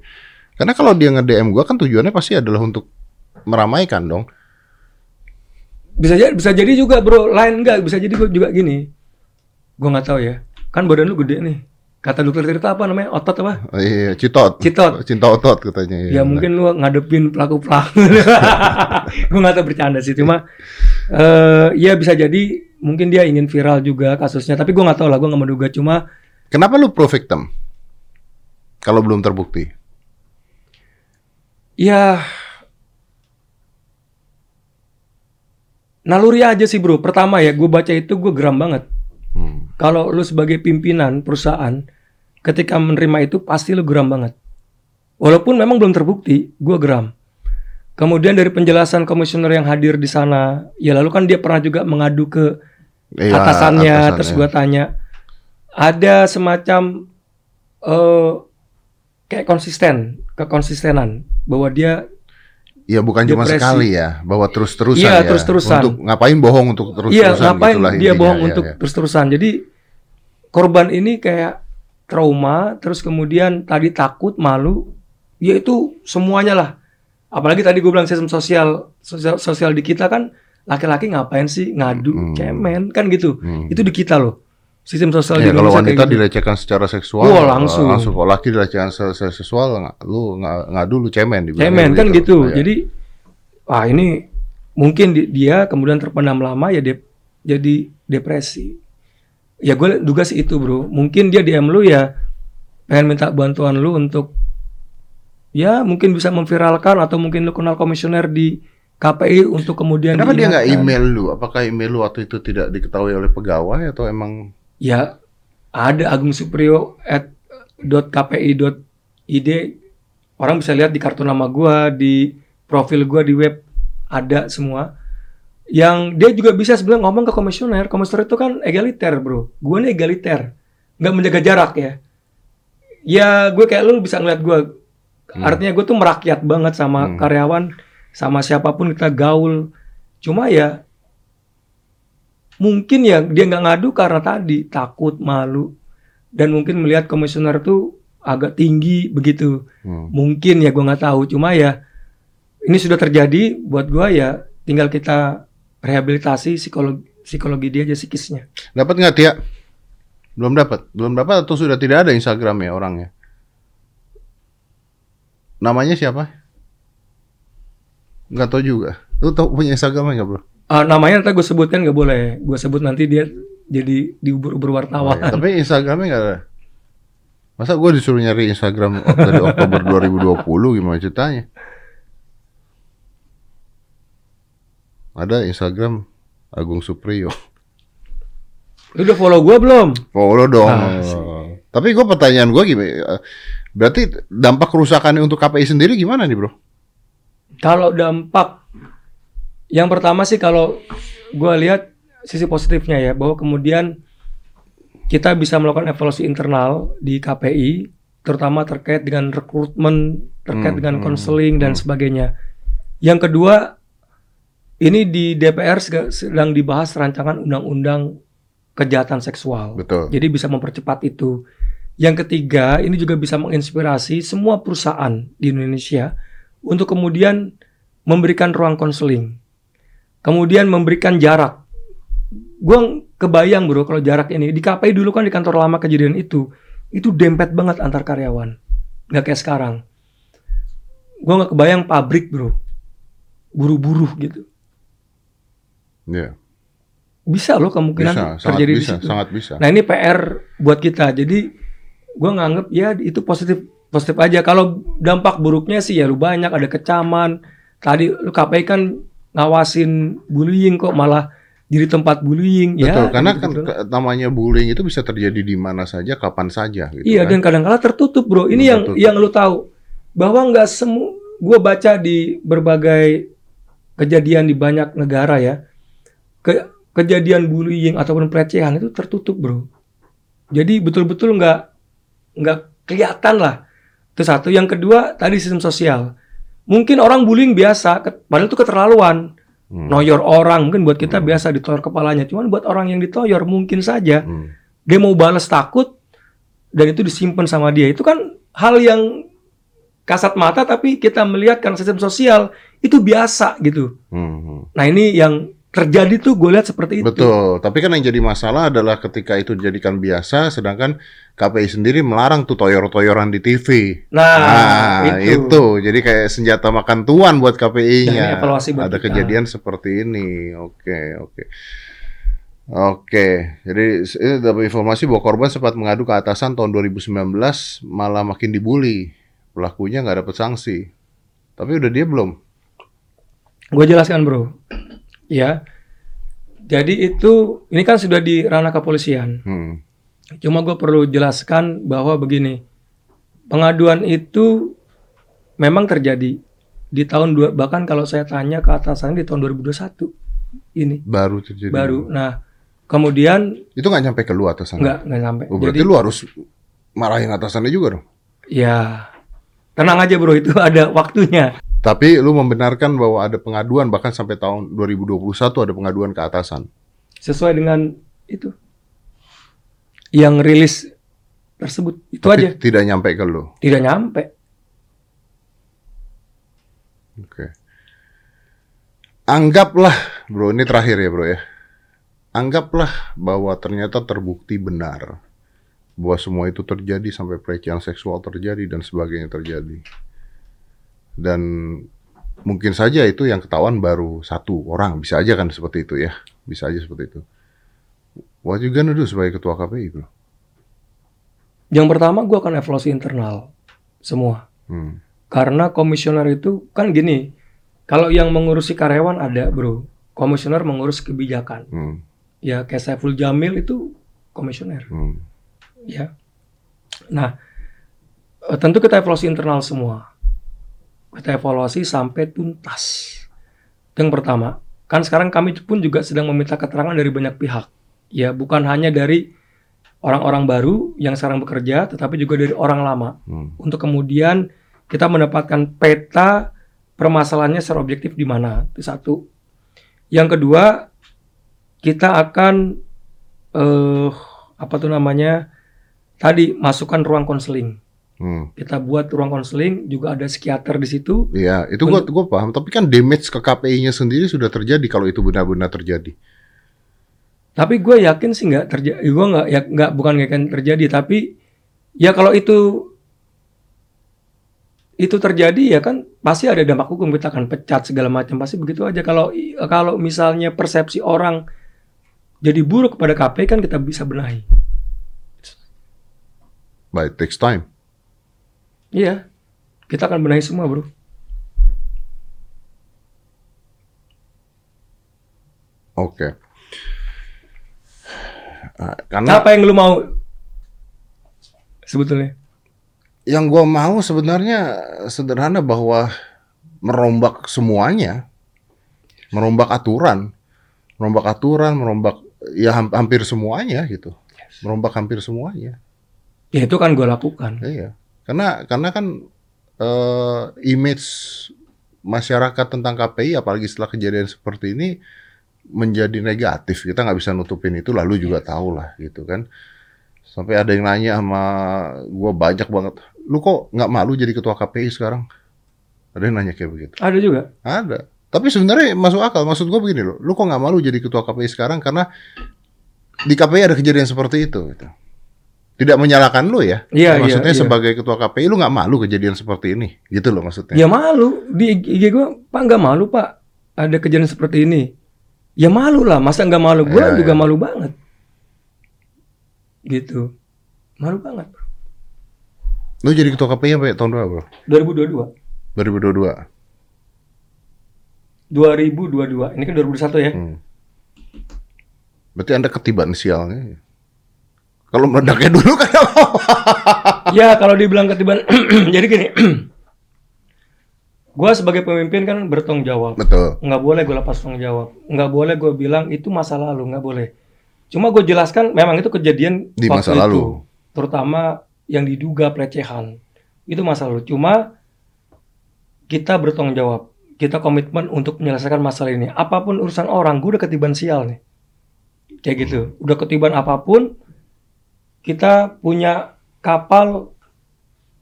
Karena kalau dia nge-DM gue kan tujuannya pasti adalah untuk meramaikan dong. Bisa jadi bisa jadi juga bro. Lain enggak bisa jadi gua juga gini. Gua nggak tahu ya. Kan badan lu gede nih. Kata dokter Tirta apa namanya? Otot apa? Oh, iya, citot. Citot. Cinta otot katanya. Ya mungkin lu ngadepin pelaku-pelaku. gue nggak tahu bercanda sih, cuma eh ya bisa jadi mungkin dia ingin viral juga kasusnya. Tapi gue nggak tahu lah, gue nggak menduga. Cuma Kenapa lu pro victim? Kalau belum terbukti. ya naluri aja sih bro. Pertama ya, gue baca itu gue geram banget. Hmm. Kalau lu sebagai pimpinan perusahaan, ketika menerima itu pasti lu geram banget. Walaupun memang belum terbukti, gue geram. Kemudian dari penjelasan komisioner yang hadir di sana, ya lalu kan dia pernah juga mengadu ke Iya, atasannya, terus gue tanya, ada semacam eh kayak konsisten, kekonsistenan bahwa dia Iya bukan cuma Depresi. sekali ya, bahwa terus-terusan Iya, ya. terus-terusan. Untuk ngapain bohong untuk iya terus-terusan ngapain gitulah dia intinya, bohong ya, untuk ya. terus-terusan. Jadi korban ini kayak trauma, terus kemudian tadi takut, malu, ya itu semuanya lah. Apalagi tadi gue bilang sistem sosial, sosial sosial di kita kan laki-laki ngapain sih ngadu, Hmm. cemen kan gitu. Hmm. Itu di kita loh. Sistem sosial Ya, di kalau Indonesia wanita gitu. dilecehkan secara seksual, Wah, langsung. langsung kalau laki dilecehkan secara seksual, lu nggak ngadu lu cemen cemen kan gitu. Iya. Jadi wah ini mungkin di- dia kemudian terpendam lama ya dep- jadi depresi. Ya gue duga sih itu bro. Mungkin dia DM lu ya pengen minta bantuan lu untuk ya mungkin bisa memviralkan atau mungkin lu kenal komisioner di KPI untuk kemudian Kenapa dia nggak diingatkan. email lu? Apakah email lu waktu itu tidak diketahui oleh pegawai atau emang Ya ada Agung Suprio at .kpi.id orang bisa lihat di kartu nama gua di profil gua di web ada semua yang dia juga bisa sebenarnya ngomong ke komisioner komisioner itu kan egaliter bro. Gua nih egaliter. Nggak menjaga jarak ya. Ya gue kayak lu bisa ngeliat gua. Hmm. artinya gue tuh merakyat banget sama Hmm. karyawan sama siapa pun kita gaul. Cuma ya mungkin ya dia nggak ngadu karena tadi takut malu. Dan mungkin melihat komisioner tuh agak tinggi begitu. Hmm. mungkin ya gua nggak tahu. Cuma ya ini sudah terjadi. Buat gua ya tinggal kita rehabilitasi psikologi psikologi dia aja psikisnya dapat nggak Tia? Belum dapat, belum dapat atau sudah tidak ada Instagramnya orangnya? Namanya siapa? Nggak tahu juga. Lu tahu punya Instagramnya nggak bro? Ah, namanya nanti gue sebutkan nggak boleh gue sebut nanti dia jadi diubur-ubur wartawan Oh, iya. Tapi Instagramnya nggak ada. Masa gue disuruh nyari Instagram dari Oktober 2020 gimana ceritanya? Ada Instagram Agung Suprio. lu udah follow gua belum Follow dong. Ah. Tapi gue pertanyaan gue gimana? Berarti dampak kerusakannya untuk KPI sendiri gimana nih bro? Kalau dampak yang pertama sih kalau gue lihat sisi positifnya ya bahwa kemudian kita bisa melakukan evaluasi internal di KPI terutama terkait dengan rekrutmen, terkait Hmm, dengan hmm, konseling dan hmm. sebagainya. Yang kedua ini di DPR sedang dibahas rancangan undang-undang kejahatan seksual. Betul. Jadi bisa mempercepat itu. Yang ketiga, ini juga bisa menginspirasi semua perusahaan di Indonesia untuk kemudian memberikan ruang konseling. Kemudian memberikan jarak. Gua kebayang bro kalau jarak ini di KPI dulu kan di kantor lama kejadian itu itu dempet banget antar karyawan. Nggak kayak sekarang. Gua nggak kebayang pabrik bro. Buru-buru gitu. Iya. Bisa loh kemungkinan Bisa, terjadi di bisa, situ. sangat bisa. Nah ini PR buat kita. Jadi gue nganggep ya itu positif positif aja. Kalau dampak buruknya sih ya lu banyak ada kecaman. Tadi lu KPI kan ngawasin bullying kok malah jadi tempat bullying Betul, ya. karena gitu kan gitu. namanya bullying itu bisa terjadi di mana saja, kapan saja. Gitu Iya kan. dan kadang-kala tertutup bro. Ini Belum yang tertutup. yang lu tahu bahwa nggak semua. Gue baca di berbagai kejadian di banyak negara ya. Ke, kejadian bullying ataupun pelecehan itu tertutup bro. Jadi betul-betul nggak nggak kelihatan lah. Itu satu. Yang kedua tadi sistem sosial. Mungkin orang bullying biasa, padahal itu keterlaluan. Hmm. Noyor orang mungkin buat kita biasa ditoyor kepalanya. Cuman buat orang yang ditoyor mungkin saja Hmm. dia mau balas takut dan itu disimpan sama dia itu kan hal yang kasat mata tapi kita melihat kan sistem sosial itu biasa gitu Hmm, hmm. nah ini yang terjadi tuh gue lihat seperti itu Betul, tapi kan yang jadi masalah adalah ketika itu dijadikan biasa, sedangkan KPI sendiri melarang tuh toyor-toyoran di TV. nah, itu. jadi kayak senjata makan tuan buat KPI-nya. Ada kita. kejadian seperti ini. Oke, oke. Oke, jadi ini dapat informasi bahwa korban sempat mengadu ke atasan tahun 2019 malah makin dibully. Pelakunya nggak dapat sanksi. Tapi udah dia belum. gue jelaskan bro ya jadi itu ini kan sudah di ranah kepolisian Hmm. cuma gue perlu jelaskan bahwa begini pengaduan itu memang terjadi di tahun dua bahkan kalau saya tanya ke atasan di tahun 2021 ini Baru terjadi. baru. Nah, kemudian Itu nggak nyampe ke lu atasan. nggak nggak sampai. Oh, berarti Jadi lu harus marahin atasannya juga dong. ya tenang aja bro itu ada waktunya. Tapi lu membenarkan bahwa ada pengaduan bahkan sampai tahun 2021 ada pengaduan ke atasan. Sesuai dengan itu. yang rilis tersebut. Itu Tapi aja. tidak nyampe ke lu. Tidak nyampe. Oke. Anggaplah, bro, ini terakhir ya, bro ya. Anggaplah bahwa ternyata terbukti benar bahwa semua itu terjadi sampai pelecehan seksual terjadi dan sebagainya terjadi. Dan mungkin saja itu yang ketahuan baru satu orang, bisa aja kan seperti itu ya, bisa aja seperti itu. What you gonna do sebagai ketua KPI, bro? Yang pertama gue akan evaluasi internal semua. Hmm. Karena komisioner itu kan gini, kalau yang mengurusi karyawan ada bro, komisioner mengurus kebijakan. Hmm. Ya kayak Saiful Jamil itu komisioner. Hmm. Ya. Nah, eh, tentu kita evaluasi internal semua. Kita evaluasi sampai tuntas. Yang pertama. Kan sekarang kami pun juga sedang meminta keterangan dari banyak pihak. Ya, bukan hanya dari orang-orang baru yang sekarang bekerja, tetapi juga dari orang lama. Hmm. Untuk kemudian kita mendapatkan peta permasalahannya secara objektif di mana. Itu satu. Yang kedua, kita akan eh apa tuh namanya? Tadi masukkan ruang konseling. Hmm. Kita buat ruang konseling, juga ada psikiater di situ. Iya, itu gua gua paham. Tapi kan damage ke KPI-nya sendiri sudah terjadi kalau itu benar-benar terjadi. Tapi gue yakin sih nggak terjadi. Gue nggak ya nggak bukan nggak akan terjadi. Tapi ya kalau itu itu terjadi ya kan pasti ada dampak hukum kita akan pecat segala macam pasti begitu aja. Kalau kalau misalnya persepsi orang jadi buruk kepada KPI kan kita bisa benahi. But it takes time. Iya, kita akan benahi semua bro. Oke. Ah, karena Apa yang lu mau sebetulnya? yang gua mau sebenarnya sederhana bahwa merombak semuanya, merombak aturan, merombak aturan, merombak ya ham- hampir semuanya gitu, merombak hampir semuanya. Ya itu kan gue lakukan. Iya, karena karena kan eh, image masyarakat tentang KPI apalagi setelah kejadian seperti ini menjadi negatif. Kita nggak bisa nutupin itu, lalu juga tahu lah gitu kan. Sampai ada yang nanya sama gua banyak banget, lu kok nggak malu jadi ketua KPI sekarang? Ada yang nanya kayak begitu. Ada juga. Ada. Tapi sebenarnya masuk akal. Maksud gua begini loh, lu kok nggak malu jadi ketua KPI sekarang karena di KPI ada kejadian seperti itu. Gitu. Tidak menyalahkan lu ya. Iya, maksudnya iya, iya. sebagai ketua KPI lu nggak malu kejadian seperti ini, gitu loh maksudnya. Ya malu di IG gue, Pak nggak malu Pak ada kejadian seperti ini. Ya malu lah, masa nggak malu? Gue Ya, juga ya. malu banget. Gitu, malu banget. bro. Lu jadi ketua KPI sampai tahun berapa, Bro? 2022, 2022. 2022, ini kan 2021 ya. Hmm. Berarti Anda ketiban sialnya. Kalau meledaknya dulu kan apa? ya kalau dibilang ketiban, jadi gini, gue sebagai pemimpin kan bertanggung jawab. Betul. nggak boleh gue lepas tanggung jawab nggak boleh gue bilang itu masa lalu nggak boleh cuma gue jelaskan memang itu kejadian Di waktu masa itu. lalu. terutama yang diduga pelecehan itu masa lalu cuma kita bertanggung jawab kita komitmen untuk menyelesaikan masalah ini apa pun urusan orang gue udah ketiban sial nih kayak gitu udah ketiban apa pun kita punya kapal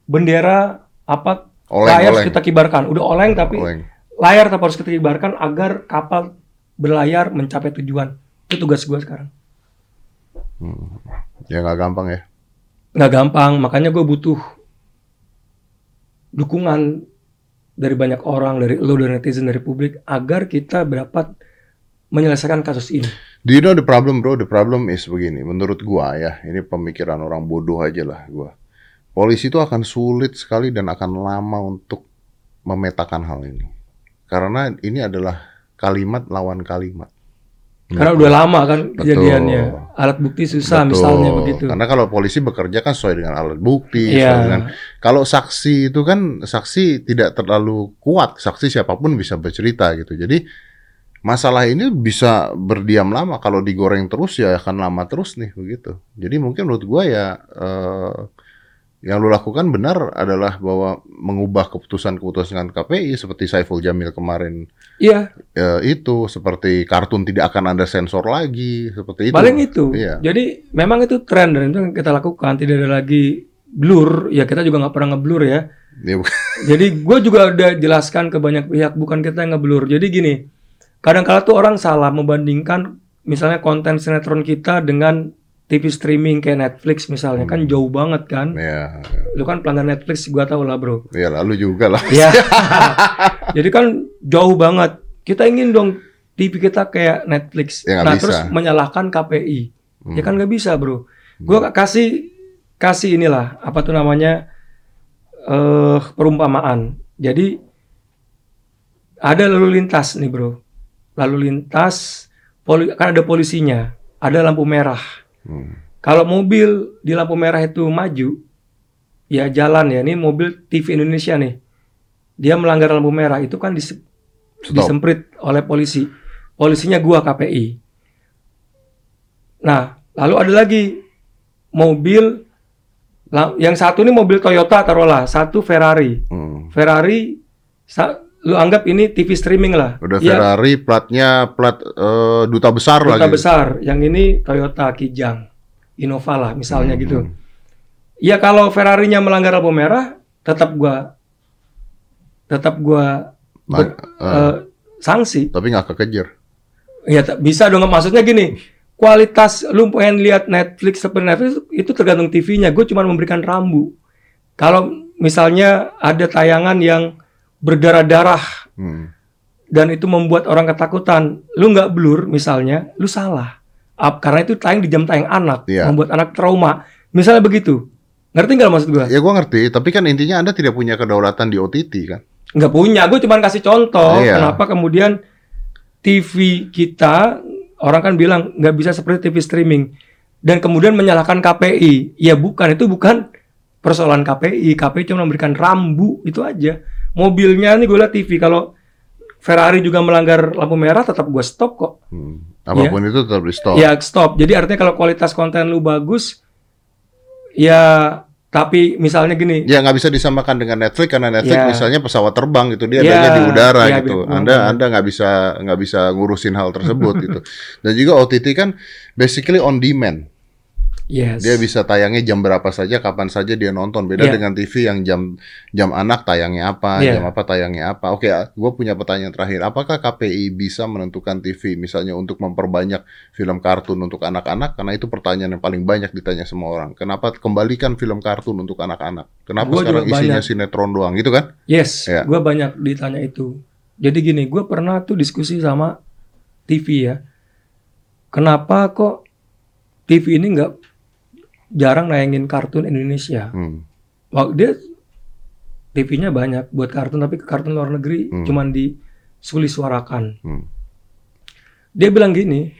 bendera apa Oleng, layar oleng. kita kibarkan udah oleng tapi Oleng. layar tetap harus kita kibarkan agar kapal berlayar mencapai tujuan. Itu tugas gue sekarang. Ya nggak gampang ya. Nggak gampang, makanya gue butuh dukungan dari banyak orang, dari lo, dari netizen, dari publik, agar kita dapat menyelesaikan kasus ini. Do you know the problem, bro? The problem is begini. Menurut gua ya, ini pemikiran orang bodoh aja lah gua. Polisi itu akan sulit sekali dan akan lama untuk memetakan hal ini. Karena ini adalah kalimat lawan kalimat. Karena udah lama kan kejadiannya. Alat bukti susah Betul. misalnya begitu. Karena kalau polisi bekerja kan sesuai dengan alat bukti, Iya. sesuai dengan kalau saksi itu kan saksi tidak terlalu kuat, saksi siapa pun bisa bercerita gitu. Jadi masalah ini bisa berdiam lama kalau digoreng terus ya akan lama terus nih begitu. Jadi mungkin menurut gua ya eh, Yang lu lakukan benar adalah bahwa mengubah keputusan-keputusan KPI seperti Saiful Jamil kemarin Iya, ya, itu seperti kartun tidak akan ada sensor lagi seperti itu. paling itu. Iya. Jadi memang itu tren dan itu yang kita lakukan. Tidak ada lagi blur. Ya kita juga nggak pernah ngeblur ya. Ya. Jadi gue juga udah jelaskan ke banyak pihak, bukan kita yang ngeblur. Jadi gini, kadang-kala tuh orang salah membandingkan misalnya konten sinetron kita dengan TV streaming kayak Netflix misalnya kan jauh banget kan. ya, Lu kan pelanggan Netflix, gua tahu lah bro. ya lalu juga lah. Iya. Jadi kan jauh banget. Kita ingin dong TV kita kayak Netflix. Ya, nah bisa. terus menyalahkan KPI. Ya Hmm. kan nggak bisa bro. Gua kasih kasih inilah apa tuh namanya eh perumpamaan. Jadi ada lalu lintas nih bro. Lalu lintas poli, kan ada polisinya, ada lampu merah. Hmm. Kalau mobil di lampu merah itu maju, ya jalan ya. Ini mobil TV Indonesia nih. Dia melanggar lampu merah itu kan dis- disemprit oleh polisi. Polisinya gua KPI. Nah, lalu ada lagi mobil yang satu ini mobil Toyota taruhlah, satu Ferrari. Hmm. Ferrari sa- lu anggap ini TV streaming lah. Udah Ya, Ferrari platnya plat eh, duta besar Kota lagi. besar. Yang ini Toyota Kijang, Innova lah misalnya Hmm, gitu. Ya kalau Ferrarinya melanggar lampu merah, tetap gua tetap gua Ma- bet- eh, eh, sanksi. tapi nggak kekejar. Ya bisa dong maksudnya gini. Kualitas lu pengen lihat Netflix seperti Netflix itu tergantung TV-nya. Gue cuma memberikan rambu. Kalau misalnya ada tayangan yang berdarah-darah Hmm. dan itu membuat orang ketakutan, lu nggak blur misalnya, lu salah. Ap- karena itu tayang di jam tayang anak, Iya. membuat anak trauma. Misalnya begitu. Ngerti nggak maksud gua? Ya gua ngerti, tapi kan intinya Anda tidak punya kedaulatan di OTT kan? Nggak punya. Gue cuma kasih contoh. Iya. Kenapa kemudian TV kita orang kan bilang nggak bisa seperti TV streaming dan kemudian menyalahkan KPI. Ya bukan itu bukan persoalan KPI. KPI cuma memberikan rambu itu aja. Mobilnya nih gue liat TV kalau Ferrari juga melanggar lampu merah tetap gue stop kok. Hmm. Apa pun itu tetap di stop. Ya stop. Jadi artinya kalau kualitas konten lu bagus, ya tapi misalnya gini, Ya nggak bisa disamakan dengan Netflix karena Netflix Ya. misalnya pesawat terbang gitu dia Ya, adanya di udara ya, gitu. betul. Anda Anda nggak bisa nggak bisa ngurusin hal tersebut gitu. Dan juga OTT kan basically on demand. Yes. Dia bisa tayangnya jam berapa saja, kapan saja dia nonton. Beda Ya. dengan TV yang jam jam anak tayangnya apa, Ya. jam apa tayangnya apa. Oke, gue punya pertanyaan terakhir. Apakah KPI bisa menentukan TV misalnya untuk memperbanyak film kartun untuk anak-anak? Karena itu pertanyaan yang paling banyak ditanya semua orang. Kenapa kembalikan film kartun untuk anak-anak? Kenapa Gua sekarang isinya banyak. sinetron doang gitu kan? Yes, Ya. gue banyak ditanya itu. Jadi gini, gue pernah tuh diskusi sama TV ya. Kenapa kok TV ini nggak jarang nayangin kartun Indonesia? Hmm. Dia TV-nya banyak buat kartun, tapi ke kartun luar negeri Hmm. cuman disulis-suarakan. Hmm. Dia bilang gini,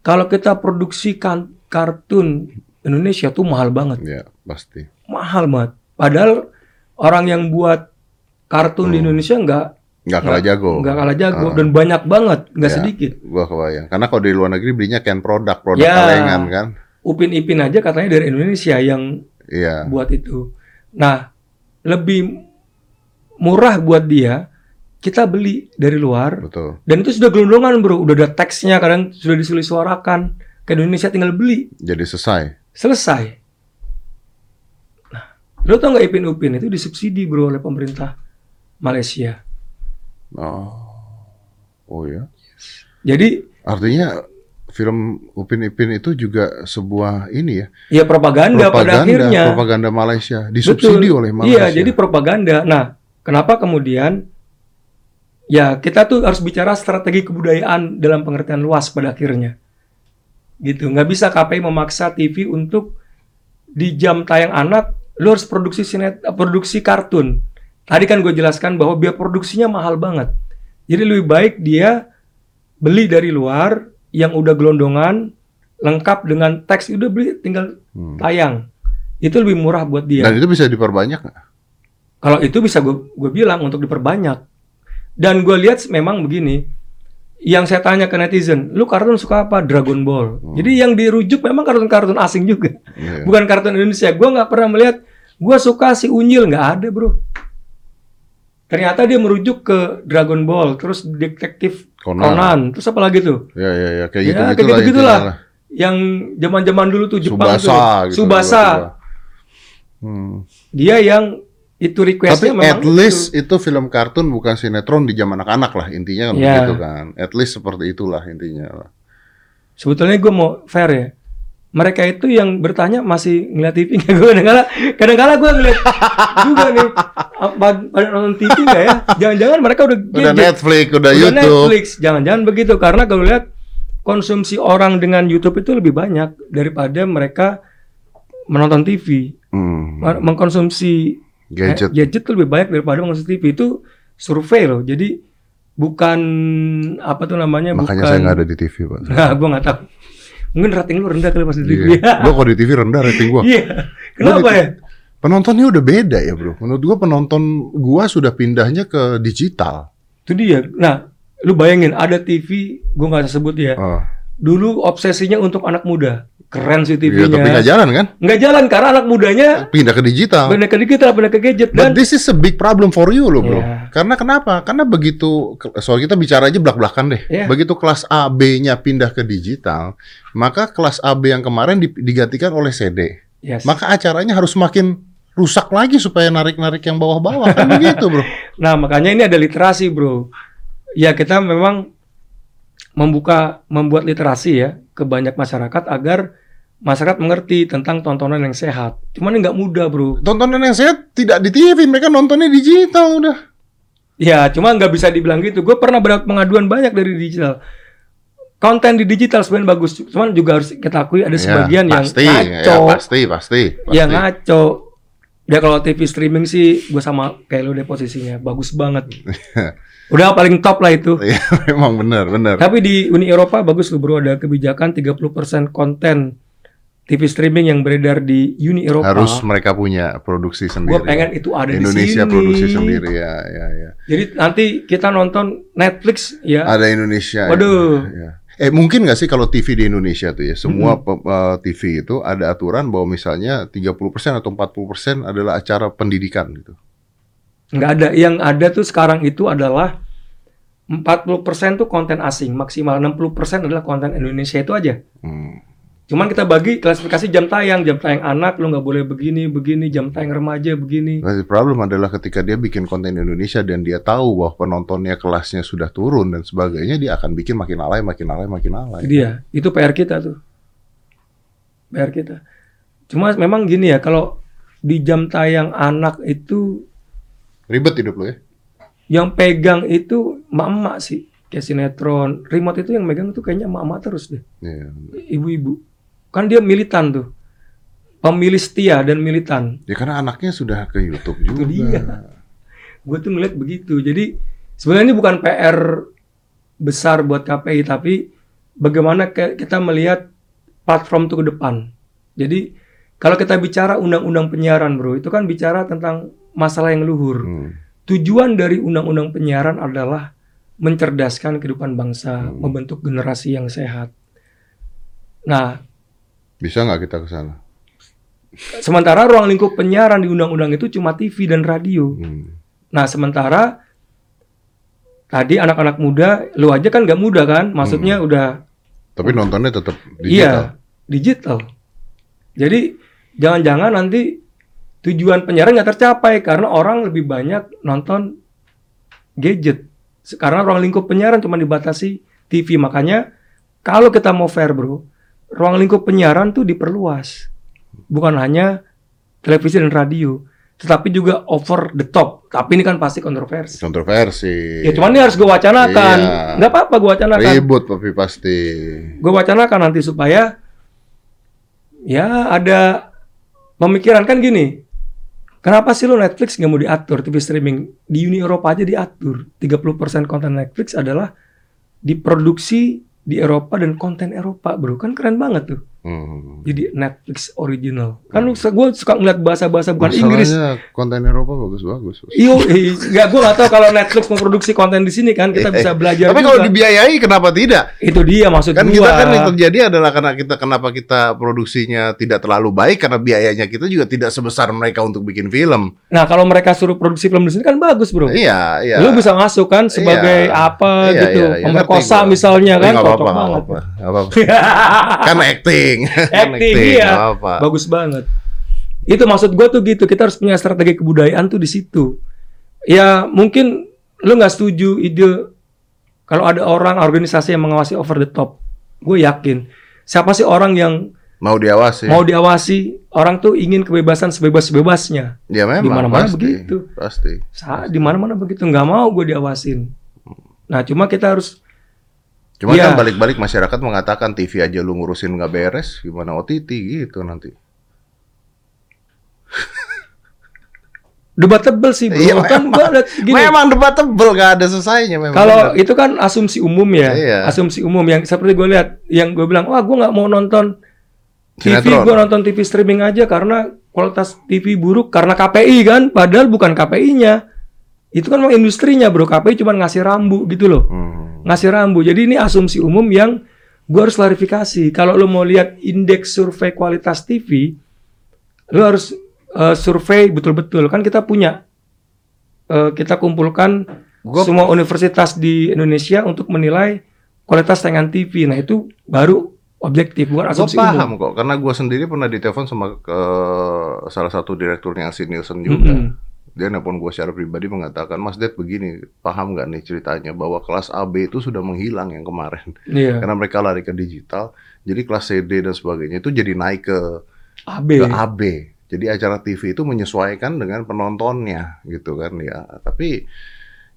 kalau kita produksi kan- kartun Indonesia tuh mahal banget, Ya, pasti. mahal banget. Padahal orang yang buat kartun di Hmm. Indonesia nggak Nggak kalah jago. nggak kalah jago Ah. dan banyak banget, nggak Ya. sedikit. Gua kebayang. Karena kalau di luar negeri belinya can produk, produk Ya. kalengan kan? Upin Ipin aja katanya dari Indonesia yang Iya. buat itu. Nah, lebih murah buat dia kita beli dari luar Betul. dan itu sudah gelondongan bro, udah ada teksnya kadang sudah disulis suarakan ke Indonesia tinggal beli Jadi selesai. selesai. Nah, lo tau nggak Ipin Upin itu disubsidi bro oleh pemerintah Malaysia. Oh. Oh ya. Jadi Artinya film Upin Ipin itu juga sebuah ini ya. ya propaganda, pada akhirnya. propaganda Malaysia disubsidi Betul. oleh Malaysia. Iya, jadi propaganda. Nah, kenapa kemudian ya kita tuh harus bicara strategi kebudayaan dalam pengertian luas pada akhirnya. Gitu. Nggak bisa KPI memaksa TV untuk di jam tayang anak lu harus produksi sinet, produksi kartun. Tadi kan gue jelaskan bahwa biaya produksinya mahal banget. Jadi lebih baik dia beli dari luar yang udah gelondongan lengkap dengan teks udah beli tinggal Hmm. tayang. Itu lebih murah buat dia. Dan itu bisa diperbanyak nggak? Kalau itu bisa gue gue bilang untuk diperbanyak. Dan gue lihat memang begini. Yang saya tanya ke netizen, lu kartun suka apa? Dragon Ball. Hmm. Jadi yang dirujuk memang kartun-kartun asing juga, Iya. bukan kartun Indonesia. Gue nggak pernah melihat Gua suka si Unyil nggak ada bro. Ternyata dia merujuk ke Dragon Ball, terus detektif Conan. Conan, terus apa lagi tuh? Ya ya ya kayak Ya, gitu kayak gitu lah. Yang zaman-zaman dulu tuh Jepang Subasa tuh. gitu. Subasa. tiba-tiba. Hmm. Dia yang itu Tapi requestnya memang at least itu. itu. film kartun bukan sinetron di zaman anak-anak lah intinya kan Ya. begitu kan. At least seperti itulah intinya. lah. Sebetulnya gue mau fair ya. Mereka itu yang bertanya masih ngeliat TV nggak? Gue kadang-kala, kadang-kala gue ngeliat juga nih. Pada nonton TV nggak ya? Jangan-jangan mereka udah Udah gadget. Netflix, udah, Udah YouTube. Netflix. Jangan-jangan begitu karena kalau lihat konsumsi orang dengan YouTube itu lebih banyak daripada mereka menonton TV. Hmm. Men- Mengkonsumsi Gadget. eh, gadget lebih banyak daripada mengkonsumsi TV itu survei loh. Jadi bukan apa tuh namanya Makanya bukan saya nggak ada di TV, Pak. Nah, gua nggak tahu. Mungkin rating lu rendah kali pas di TV. Iya. Gua kalau di TV rendah rating gua. Iya. Kenapa Gua di- ya? Penontonnya udah beda ya, Bro. Menurut gua penonton gua sudah pindahnya ke digital. Itu dia. Nah, lu bayangin ada TV, gua nggak sebut ya. Oh. Dulu obsesinya untuk anak muda. Keren sih Iya, tapi nggak TV-nya. jalan kan? Nggak jalan karena anak mudanya Pindah ke digital. pindah ke digital, pindah ke gadget But dan this is a big problem for you loh bro. Iya. Karena kenapa? Karena begitu soal kita bicara aja belak-belakan deh. Iya. Begitu kelas A B-nya pindah ke digital, maka kelas AB yang kemarin di- digantikan oleh CD. Yes. Maka acaranya harus makin rusak lagi supaya narik-narik yang bawah-bawah kan begitu bro. Nah, makanya ini ada literasi, Bro. Ya, kita memang membuka membuat literasi ya ke banyak masyarakat agar masyarakat mengerti tentang tontonan yang sehat. Cuman ini nggak mudah, Bro. Tontonan yang sehat tidak di TV, mereka nontonnya digital udah. Ya, cuma nggak bisa dibilang gitu. Gue pernah mendapat pengaduan banyak dari digital. Konten di digital sebenarnya bagus, cuman juga harus kita akui ada sebagian ya, yang pasti, ngaco, ya, pasti, pasti, pasti. yang ngaco. Ya kalau TV streaming sih, gue sama kayak lu deh posisinya, bagus banget. Udah paling top lah itu. Iya, memang benar, benar. Tapi di Uni Eropa bagus loh bro, ada kebijakan 30% konten TV streaming yang beredar di Uni Eropa. Harus mereka punya produksi sendiri. Gue pengen itu ada Indonesia di sini. produksi sendiri ya, ya, ya. Jadi nanti kita nonton Netflix ya. Ada Indonesia. ya. Waduh. Ya. Eh mungkin nggak sih kalau TV di Indonesia tuh ya semua pe- eh, TV itu ada aturan bahwa misalnya 30% atau 40% adalah acara pendidikan gitu. nggak ada yang ada tuh sekarang itu adalah 40% tuh konten asing maksimal 60% adalah konten Indonesia itu aja Hmm. Cuman kita bagi klasifikasi jam tayang jam tayang anak lu nggak boleh begini begini jam tayang remaja begini. Nah, problem adalah ketika dia bikin konten Indonesia dan dia tahu bahwa penontonnya kelasnya sudah turun dan sebagainya, dia akan bikin makin alay, makin alay, makin alay. itu dia. Itu PR kita tuh. PR kita. Cuma memang gini ya kalau di jam tayang anak itu Ribet hidup lo ya. yang pegang itu emak-emak sih kayak sinetron. Remote itu yang megang tuh kayaknya emak-emak terus deh. Iya. ibu-ibu kan dia militan tuh pemilih setia dan militan Ya karena anaknya sudah ke YouTube juga. Itu dia. gue tuh ngeliat begitu jadi sebenarnya ini bukan PR besar buat KPI tapi bagaimana kita melihat platform itu ke depan jadi kalau kita bicara undang-undang penyiaran bro itu kan bicara tentang masalah yang luhur Hmm. tujuan dari undang-undang penyiaran adalah mencerdaskan kehidupan bangsa Hmm. membentuk generasi yang sehat nah Bisa nggak kita ke sana? Sementara ruang lingkup penyiaran di undang-undang itu cuma TV dan radio. Hmm. Nah, sementara tadi anak-anak muda, lu aja kan nggak muda kan? Maksudnya udah Tapi nontonnya tetap digital. iya digital. Jadi jangan-jangan nanti tujuan penyiaran nggak tercapai karena orang lebih banyak nonton gadget. Karena ruang lingkup penyiaran cuma dibatasi TV. Makanya kalau kita mau fair bro, ruang lingkup penyiaran tuh diperluas. Bukan hanya televisi dan radio, tetapi juga over the top. Tapi ini kan pasti kontroversi. Kontroversi. Ya cuman ini harus gue wacanakan. Iya. Nggak apa-apa gue wacanakan. Ribut tapi pasti. Gue wacanakan nanti supaya ya ada pemikiran kan gini. Kenapa sih lo Netflix nggak mau diatur TV streaming di Uni Eropa aja diatur 30% konten Netflix adalah diproduksi di Eropa dan konten Eropa bro. Kan keren banget tuh Hmm. Jadi Netflix original. Kan lu gue suka ngeliat bahasa-bahasa bukan Inggris. Masalahnya konten Eropa bagus-bagus. Iyo, eh, nggak gue nggak tahu kalau Netflix memproduksi konten di sini kan kita bisa belajar. Iya, Tapi juga. kalau dibiayai kenapa tidak? itu dia maksud Kan gua. kita kan yang terjadi adalah karena kita kenapa kita produksinya tidak terlalu baik karena biayanya kita juga tidak sebesar mereka untuk bikin film. Nah kalau mereka suruh produksi film di sini kan bagus bro. Iya, iya. Lu bisa masuk kan sebagai Iya. apa Iya, gitu, iya, iya, pemerkosa misalnya kan, nggak cocok apa-apa, apa-apa. kan acting. Kan Acting, iya. apa-apa. Bagus banget. Itu maksud gua tuh gitu. Kita harus punya strategi kebudayaan tuh di situ. Ya mungkin lu nggak setuju ide kalau ada orang organisasi yang mengawasi over the top. Gue yakin. Siapa sih orang yang Mau diawasi. mau diawasi? Orang tuh ingin kebebasan sebebas-bebasnya. ya memang di mana-mana begitu. Pasti. Sa- Di mana-mana begitu. Nggak mau gue diawasin. Nah cuma kita harus Cuma Iya. kan balik-balik masyarakat mengatakan TV aja lu ngurusin nggak beres, gimana OTT gitu nanti. debatable sih bro. Iya, kan memang. gua gini. Memang debatable nggak ada selesainya memang. Kalau itu kan asumsi umum ya, Iya. asumsi umum yang seperti gue lihat, yang gue bilang, wah gue nggak mau nonton TV, gue nonton TV streaming aja karena kualitas TV buruk karena KPI kan, padahal bukan KPI-nya, itu kan memang industrinya bro, KPI cuma ngasih rambu gitu loh, Hmm. ngasih rambu. Jadi ini asumsi umum yang gue harus klarifikasi. Kalau lo mau lihat indeks survei kualitas TV, lo harus eh, survei betul-betul. Kan kita punya, eh, kita kumpulkan Gua- semua universitas di Indonesia untuk menilai kualitas tayangan TV. Nah itu baru objektif, bukan Gue asumsi paham umum. kok, karena gue sendiri pernah ditelepon sama eh, salah satu direkturnya Alsi Nielsen juga. Mm-mm. Dia nelpon gue secara pribadi mengatakan, Mas Ded begini, paham nggak nih ceritanya bahwa kelas AB itu sudah menghilang yang kemarin. Iya. Karena mereka lari ke digital, jadi kelas CD dan sebagainya itu jadi naik ke, AB. ke AB. Jadi acara TV itu menyesuaikan dengan penontonnya gitu kan ya. Tapi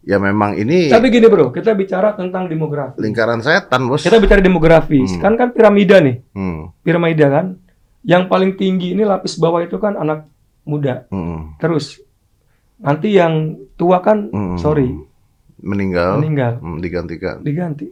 ya memang ini Tapi gini bro, kita bicara tentang demografi. lingkaran setan bos. Kita bicara demografi. Hmm. Kan kan piramida nih, Hmm, piramida kan. Yang paling tinggi ini lapis bawah itu kan anak muda. hmm, Terus nanti yang tua kan, hmm. sorry, meninggal, meninggal, hmm, digantikan. diganti.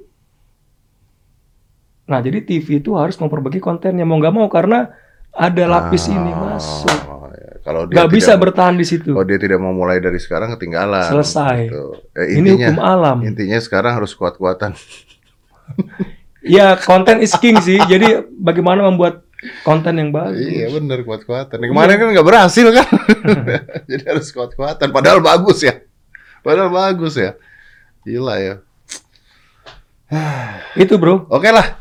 Nah jadi TV itu harus memperbaiki kontennya mau nggak mau karena ada lapis ini Ah, masuk. ya. Kalau dia Nggak bisa bertahan di situ. Kalau dia tidak mau mulai dari sekarang ketinggalan. Selesai. gitu. Ini intinya, hukum alam. intinya sekarang harus kuat-kuatan. Ya konten is king sih. Jadi bagaimana membuat konten yang bagus? Iya bener kuat-kuatan. Kemarin kan nggak berhasil kan. Jadi harus kuat-kuatan. Padahal bagus ya. Padahal bagus ya. Gila ya. Itu bro. Oke lah.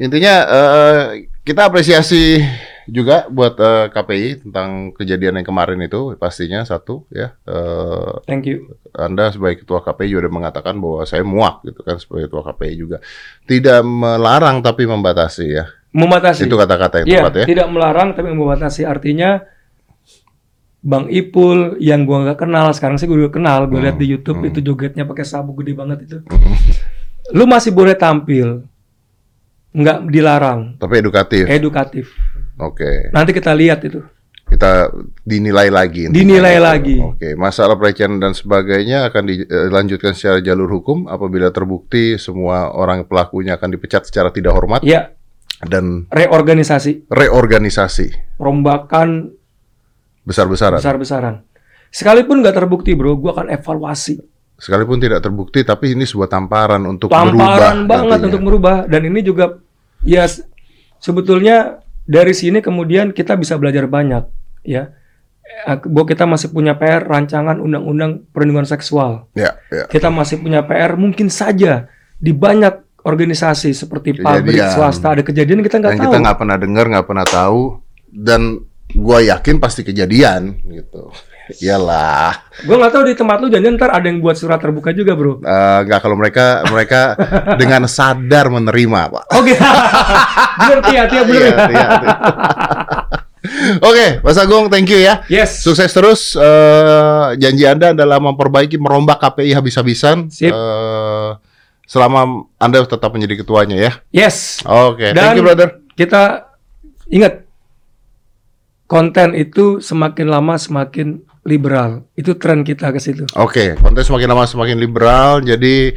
Intinya eh, kita apresiasi juga buat eh, KPI tentang kejadian yang kemarin itu pastinya satu ya. Eh, Thank you. Anda sebagai ketua KPI juga sudah mengatakan bahwa saya muak gitu kan sebagai ketua KPI juga. Tidak melarang tapi membatasi ya. Membatasi. Itu kata-kata yang Iya, tepat ya. tidak melarang tapi membatasi. Artinya Bang Ipul yang gua nggak kenal sekarang sih gue udah kenal. Gue lihat di YouTube itu jogetnya pakai sabuk gede banget itu. Lu masih boleh tampil, nggak dilarang. Tapi edukatif. Edukatif. Oke. Nanti kita lihat itu. Kita dinilai lagi. Dinilai gitu. lagi. Oke. Masalah pelecehan dan sebagainya akan dilanjutkan secara jalur hukum apabila terbukti semua orang pelakunya akan dipecat secara tidak hormat Ya, dan reorganisasi, reorganisasi rombakan besar-besaran. besar-besaran. Sekalipun nggak terbukti, bro, gua akan evaluasi. Sekalipun tidak terbukti tapi ini sebuah tamparan untuk Tamparan merubah banget nantinya. untuk merubah. Dan ini juga, ya sebetulnya dari sini kemudian kita bisa belajar banyak, ya. Eh, Bahwa kita masih punya PR rancangan undang-undang perlindungan seksual. Ya, ya. Kita masih punya PR mungkin saja di banyak organisasi seperti pabrik Kejadian. swasta ada kejadian kita nggak tahu. kita nggak pernah dengar, nggak pernah tahu, dan gua yakin pasti kejadian gitu. Iyalah, Gue nggak tahu di tempat lu jangan ntar ada yang buat surat terbuka juga bro. Eh, nggak kalau mereka mereka dengan sadar menerima, pak. Oke, bener bener Iya, ya. iya, iya. Oke, Mas Agung, thank you ya. Yes. Sukses terus. Eh, janji Anda adalah memperbaiki, merombak KPI habis-habisan. Sip. Eh, selama Anda tetap menjadi ketuanya ya. Yes. Oke, Dan thank you brother. kita ingat konten itu semakin lama semakin liberal. Itu tren kita ke situ. Oke, konten semakin lama semakin liberal. Jadi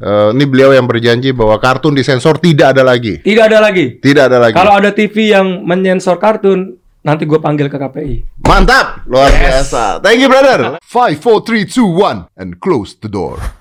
Eh, ini beliau yang berjanji bahwa kartun disensor tidak ada lagi. Tidak ada lagi. Tidak ada lagi. Kalau ada TV yang menyensor kartun, nanti gue panggil ke KPI. Mantap, luar biasa. Thank you brother. Five, four, three, two, one, and close the door.